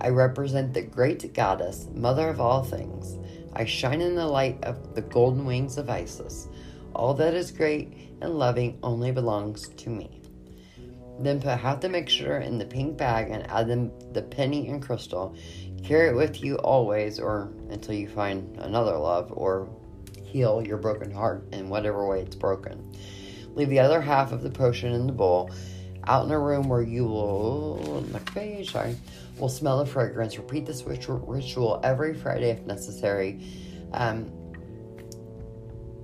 I represent the great goddess, mother of all things. I shine in the light of the golden wings of Isis. All that is great and loving only belongs to me. Then put half the mixture in the pink bag and add them the penny and crystal. Carry it with you always or until you find another love or heal your broken heart in whatever way it's broken. Leave the other half of the potion in the bowl out in a room where you will, page, sorry, will smell the fragrance. Repeat this ritual every Friday if necessary. Um,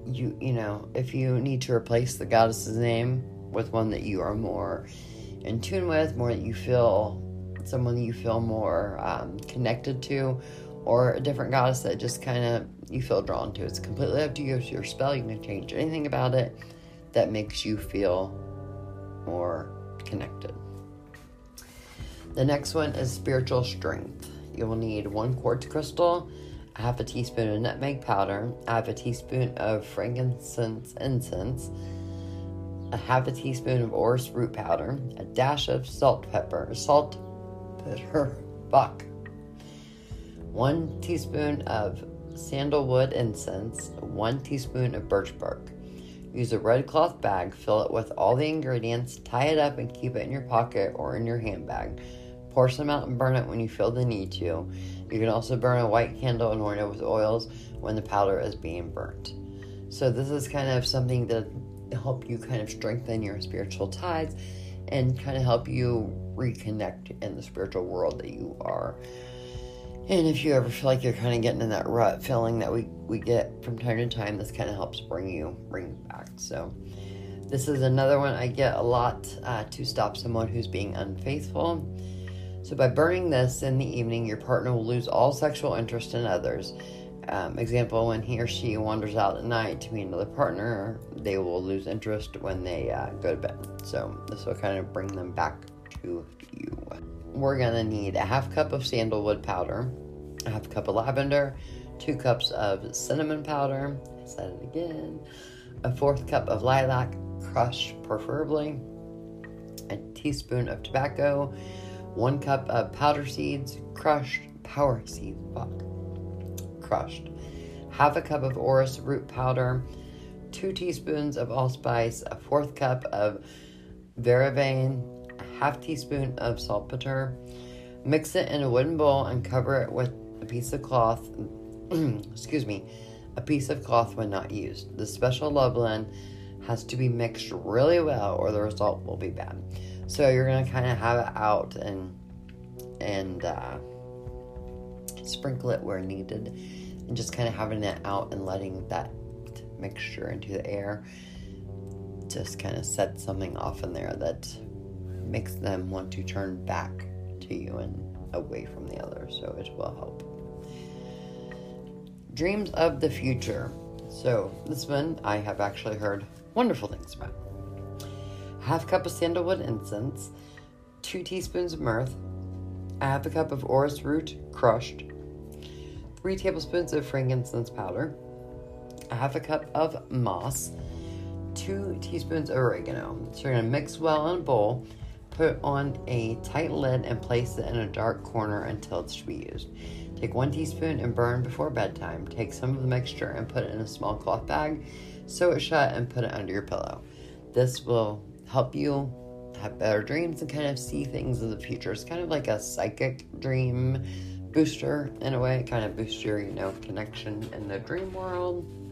you, you know, if you need to replace the goddess's name with one that you are more in tune with, more that you feel, someone that you feel more um, connected to, or a different goddess that just kind of you feel drawn to. It's completely up to you. Your spell. You can change anything about it that makes you feel more connected. The next one is spiritual strength. You will need one quartz crystal, a half a teaspoon of nutmeg powder, half a teaspoon of frankincense incense, a half a teaspoon of orris root powder, a dash of salt pepper, salt pepper, buck, one teaspoon of sandalwood incense, one teaspoon of birch bark. Use a red cloth bag, fill it with all the ingredients, tie it up, and keep it in your pocket or in your handbag. Pour some out and burn it when you feel the need to. You can also burn a white candle and anointed with oils when the powder is being burnt. So, this is kind of something to help you kind of strengthen your spiritual ties and kind of help you reconnect in the spiritual world that you are. And if you ever feel like you're kind of getting in that rut feeling that we, we get from time to time, this kind of helps bring you bring you back. So this is another one I get a lot uh, to stop someone who's being unfaithful. So by burning this in the evening, your partner will lose all sexual interest in others. Um, example, when he or she wanders out at night to meet another partner, they will lose interest when they uh, go to bed. So this will kind of bring them back to you we're gonna need a half cup of sandalwood powder, a half cup of lavender, two cups of cinnamon powder, I said it again, a fourth cup of lilac, crushed preferably, a teaspoon of tobacco, one cup of powder seeds, crushed, power seeds, crushed, half a cup of orris root powder, two teaspoons of allspice, a fourth cup of vervain, half teaspoon of saltpeter. Mix it in a wooden bowl and cover it with a piece of cloth. [CLEARS THROAT] excuse me, a piece of cloth when not used. The special love blend has to be mixed really well, or the result will be bad. So you're gonna kind of have it out and and uh, sprinkle it where needed, and just kind of having it out and letting that mixture into the air just kind of set something off in there that makes them want to turn back to you and away from the other, so it will help. Dreams of the future. So, this one I have actually heard wonderful things about. Half cup of sandalwood incense, two teaspoons of myrrh, a half a cup of orris root crushed, three tablespoons of frankincense powder, a half a cup of moss, two teaspoons of oregano. So you're gonna mix well in a bowl Put on a tight lid and place it in a dark corner until it's to be used. Take one teaspoon and burn before bedtime. Take some of the mixture and put it in a small cloth bag, sew it shut, and put it under your pillow. This will help you have better dreams and kind of see things in the future. It's kind of like a psychic dream booster in a way, it kind of boosts your, you know, connection in the dream world.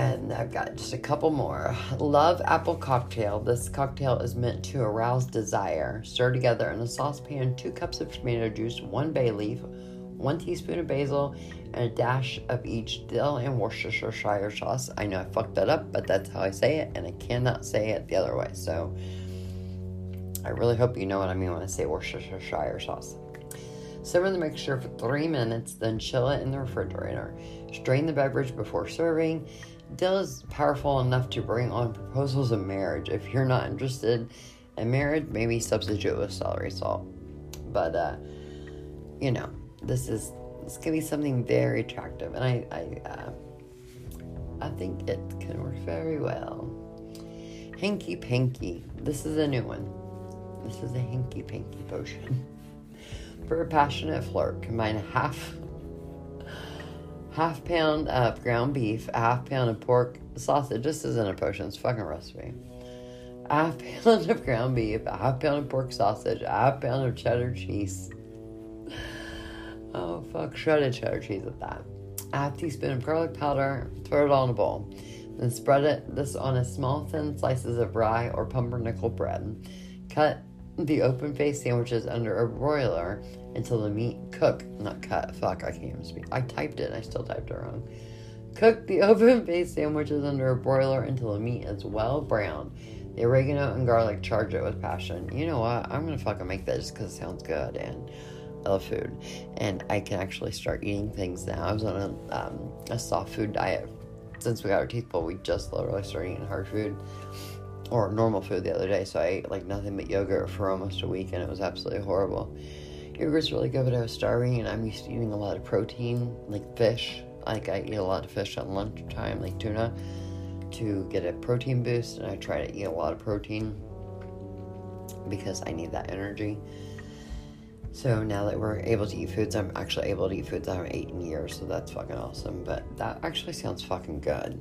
And I've got just a couple more. Love apple cocktail. This cocktail is meant to arouse desire. Stir together in a saucepan two cups of tomato juice, one bay leaf, one teaspoon of basil, and a dash of each dill and Worcestershire sauce. I know I fucked that up, but that's how I say it, and I cannot say it the other way. So I really hope you know what I mean when I say Worcestershire sauce. Simmer the mixture for three minutes, then chill it in the refrigerator. Strain the beverage before serving. Dill is powerful enough to bring on proposals of marriage. If you're not interested in marriage, maybe substitute with celery salt. But uh, you know, this is this can be something very attractive, and I I uh, I think it can work very well. Hanky Panky. This is a new one. This is a hanky panky potion. [LAUGHS] For a passionate flirt, combine half half pound of ground beef, a half pound of pork sausage. This isn't a potion, it's a fucking recipe. A half [LAUGHS] pound of ground beef, a half pound of pork sausage, a half pound of cheddar cheese. [SIGHS] Oh fuck, shredded cheddar cheese at that. A half teaspoon of garlic powder, throw it all in a bowl. Then spread it this on a small thin slices of rye or pumpernickel bread. Cut the open face sandwiches under a broiler until the meat cook, not cut. Fuck, I can't even speak. I typed it. I still typed it wrong. Cook the [LAUGHS] open face sandwiches under a broiler until the meat is well browned. The oregano and garlic charge it with passion. You know what? I'm gonna fucking make that just because it sounds good and I love food, and I can actually start eating things now. I was on a, um, a soft food diet since we got our teeth pulled. We just literally started eating hard food, or normal food the other day. So I ate like nothing but yogurt for almost a week, and it was absolutely horrible. Yogurt's really good, but I was starving, and I'm used to eating a lot of protein, like fish. Like I eat a lot of fish at lunchtime, like tuna, to get a protein boost, and I try to eat a lot of protein because I need that energy. So now that we're able to eat foods, I'm actually able to eat foods I haven't eaten years, so that's fucking awesome. But that actually sounds fucking good.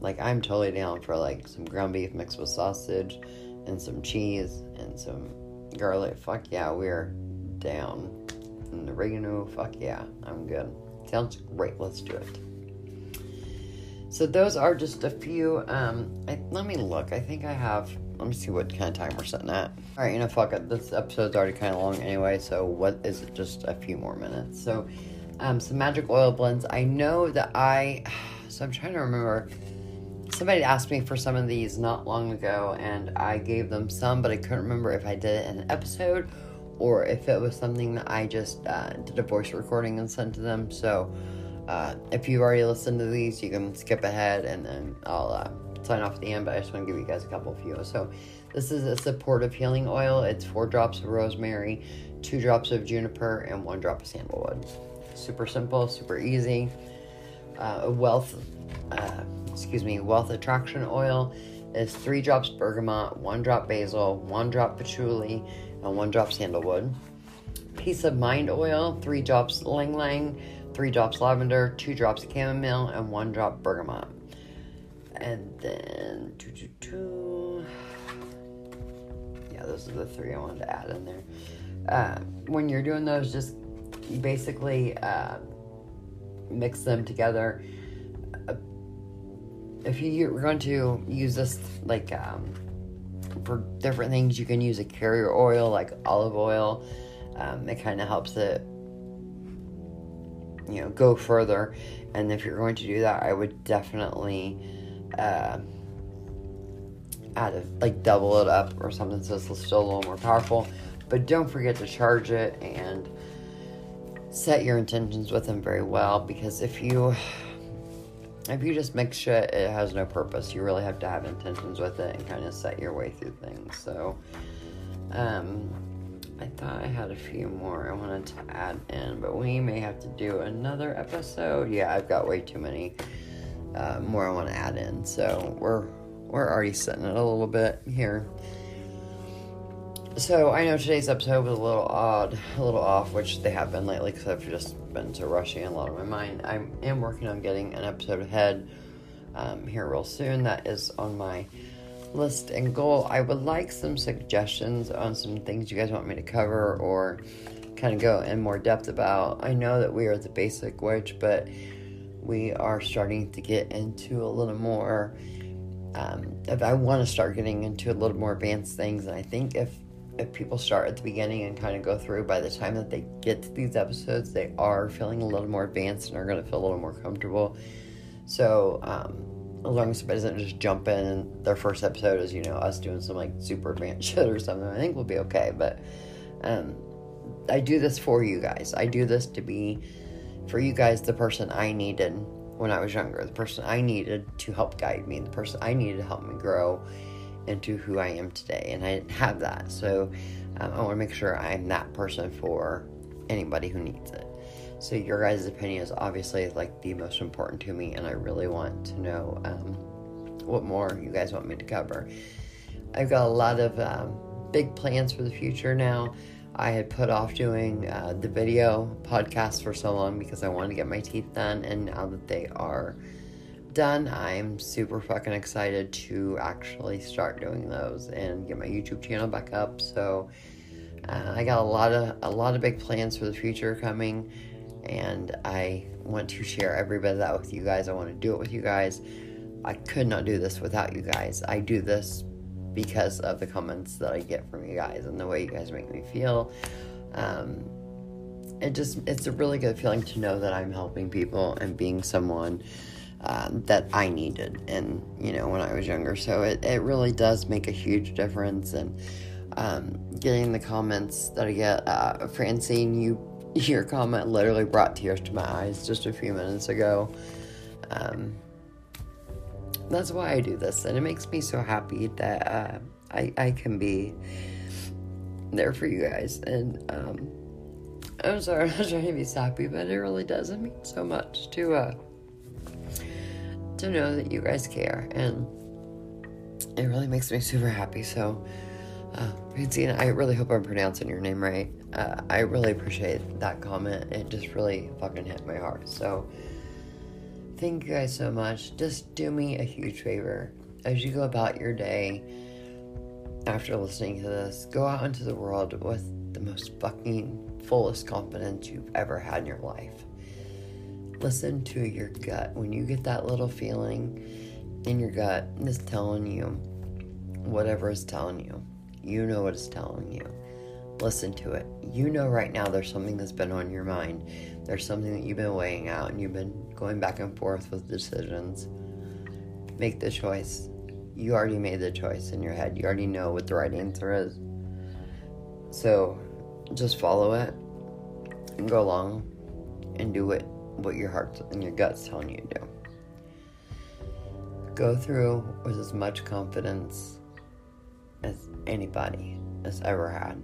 Like I'm totally down for like some ground beef mixed with sausage and some cheese and some garlic. Fuck yeah, we're down. And the oregano, fuck yeah, I'm good. Sounds great. Let's do it. So those are just a few. Um, I, let me look. I think I have. Let me see what kind of time we're sitting at. All right, you know, fuck it. This episode's already kind of long anyway. So what is it? Just a few more minutes. So, um, some magic oil blends. I know that I. [SIGHS] So I'm trying to remember. Somebody asked me for some of these not long ago, and I gave them some, but I couldn't remember if I did it in an episode or if it was something that I just uh, did a voice recording and sent to them. So. Uh, if you've already listened to these, you can skip ahead and then I'll uh, sign off at the end. But I just want to give you guys a couple of few. So, this is a supportive healing oil. It's four drops of rosemary, two drops of juniper, and one drop of sandalwood. Super simple, super easy. Uh, wealth, uh, excuse me, wealth attraction oil is three drops bergamot, one drop basil, one drop patchouli, and one drop sandalwood. Peace of mind oil, three drops ylang ylang three drops lavender, two drops chamomile, and one drop bergamot. And then, two, two, two. yeah, those are the three I wanted to add in there. Uh, when you're doing those, just basically uh, mix them together. Uh, if you're going to use this, like, um, for different things, you can use a carrier oil, like olive oil. Um, it kind of helps it you know go further. And if you're going to do that i would definitely uh, add a, like double it up or something so it's still a little more powerful. But don't forget to charge it and set your intentions with them very well because if you if you just mix shit it has no purpose you really have to have intentions with it and kind of set your way through things so um I thought I had a few more I wanted to add in, but we may have to do another episode. Yeah, I've got way too many uh, more I want to add in, so we're we're already setting it a little bit here. So I know today's episode was a little odd, a little off, which they have been lately because I've just been so rushing a lot of my mind. I am working on getting an episode ahead um, here real soon. That is on my list and goal, I would like some suggestions on some things you guys want me to cover or kind of go in more depth about. I know that we are the basic witch, but we are starting to get into a little more. Um, if I want to start getting into a little more advanced things, and I think if if people start at the beginning and kind of go through, by the time that they get to these episodes, they are feeling a little more advanced and are going to feel a little more comfortable. So, um, as long as somebody doesn't just jump in and their first episode is, you know, us doing some like super advanced [LAUGHS] shit or something, I think we'll be okay. But um, I do this for you guys. I do this to be, for you guys, the person I needed when I was younger, the person I needed to help guide me, the person I needed to help me grow into who I am today. And I didn't have that. So um, I want to make sure I'm that person for anybody who needs it. So your guys' opinion is obviously like the most important to me, and I really want to know um, what more you guys want me to cover. I've got a lot of um, big plans for the future now. I had put off doing uh, the video podcast for so long because I wanted to get my teeth done, and now that they are done, I'm super fucking excited to actually start doing those and get my YouTube channel back up. So uh, I got a lot of a lot of big plans for the future coming and I want to share every bit of that with you guys. I want to do it with you guys. I could not do this without you guys. I do this because of the comments that I get from you guys and the way you guys make me feel. Um, it just it's a really good feeling to know that I'm helping people and being someone um, that I needed and you know when I was younger. So it, it really does make a huge difference and um, getting the comments that I get. Uh, Francine, you [LAUGHS] your comment literally brought tears to my eyes just a few minutes ago. Um, that's why I do this, and it makes me so happy that uh, I I can be there for you guys. And um, I'm sorry, [LAUGHS] I'm not trying to be sappy, but it really does. It mean so much to uh, to know that you guys care, and it really makes me super happy. So, uh, Francine, I really hope I'm pronouncing your name right. Uh, I really appreciate that comment. It just really fucking hit my heart. So, thank you guys so much. Just do me a huge favor as you go about your day after listening to this. Go out into the world with the most fucking fullest confidence you've ever had in your life. Listen to your gut. When you get that little feeling in your gut that's telling you whatever is telling you, you know what it's telling you. Listen to it. You know right now there's something that's been on your mind. There's something that you've been weighing out and you've been going back and forth with decisions. Make the choice. You already made the choice in your head. You already know what the right answer is. So just follow it and go along and do it what your heart and your gut's telling you to do. Go through with as much confidence as anybody has ever had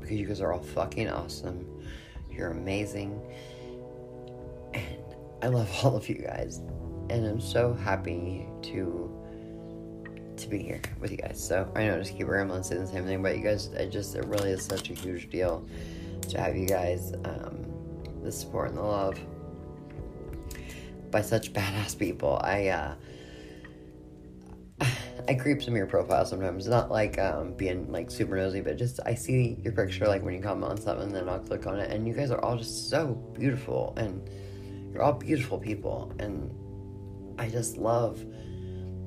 because you guys are all fucking awesome. You're amazing. And I love [LAUGHS] all of you guys. And I'm so happy to to be here with you guys. So I know I just keep rambling saying the same thing, but you guys it just it really is such a huge deal to have you guys um, the support and the love by such badass people. I uh [SIGHS] I creep some of your profiles sometimes. Not like um, being like super nosy, but just I see your picture like when you comment on something, and then I'll click on it, and you guys are all just so beautiful, and you're all beautiful people, and I just love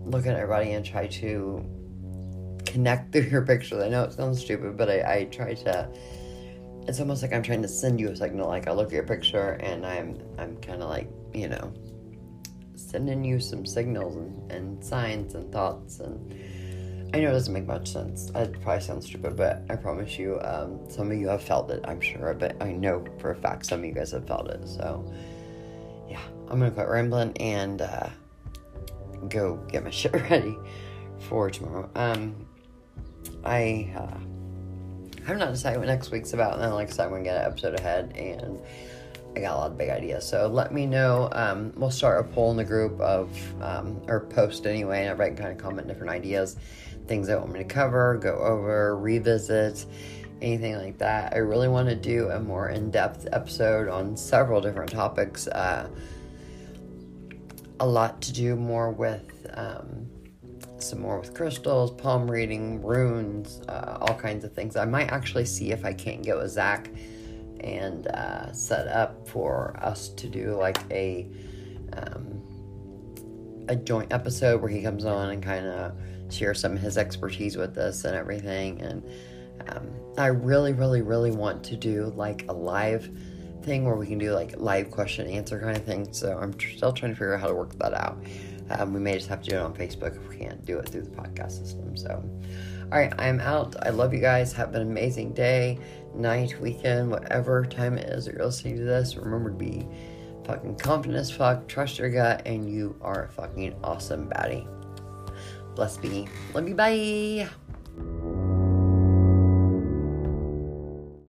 looking at everybody and try to connect through your pictures. I know it sounds stupid, but I, I try to. It's almost like I'm trying to send you a signal. Like I look at your picture, and I'm I'm kind of like you know sending you some signals and, and signs and thoughts and I know it doesn't make much sense. It probably sounds stupid, but I promise you, um, some of you have felt it, I'm sure. But I know for a fact some of you guys have felt it. So, yeah, I'm gonna quit rambling and uh, go get my [LAUGHS] shit ready for tomorrow. Um, I uh, have not decided what next week's about, and then like I gonna get an episode ahead and I got a lot of big ideas. So let me know. Um, we'll start a poll in the group of, um, or post anyway, and everybody can kind of comment different ideas, things they want me to cover, go over, revisit, anything like that. I really want to do a more in depth episode on several different topics. Uh, a lot to do more with. Um, some more with crystals, palm reading, runes, uh, all kinds of things. I might actually see if I can't get with Zach and uh, set up for us to do like a um, a joint episode where he comes on and kind of shares some of his expertise with us and everything. And um, I really, really, really want to do like a live thing where we can do like live question answer kind of thing. So I'm still trying to figure out how to work that out. Um, we may just have to do it on Facebook if we can't do it through the podcast system. So, all right, I'm out. I love you guys. Have an amazing day night, weekend, whatever time it is that you're listening to this, remember to be fucking confident as fuck, trust your gut, and you are a fucking awesome baddie. Bless be. Love you, bye.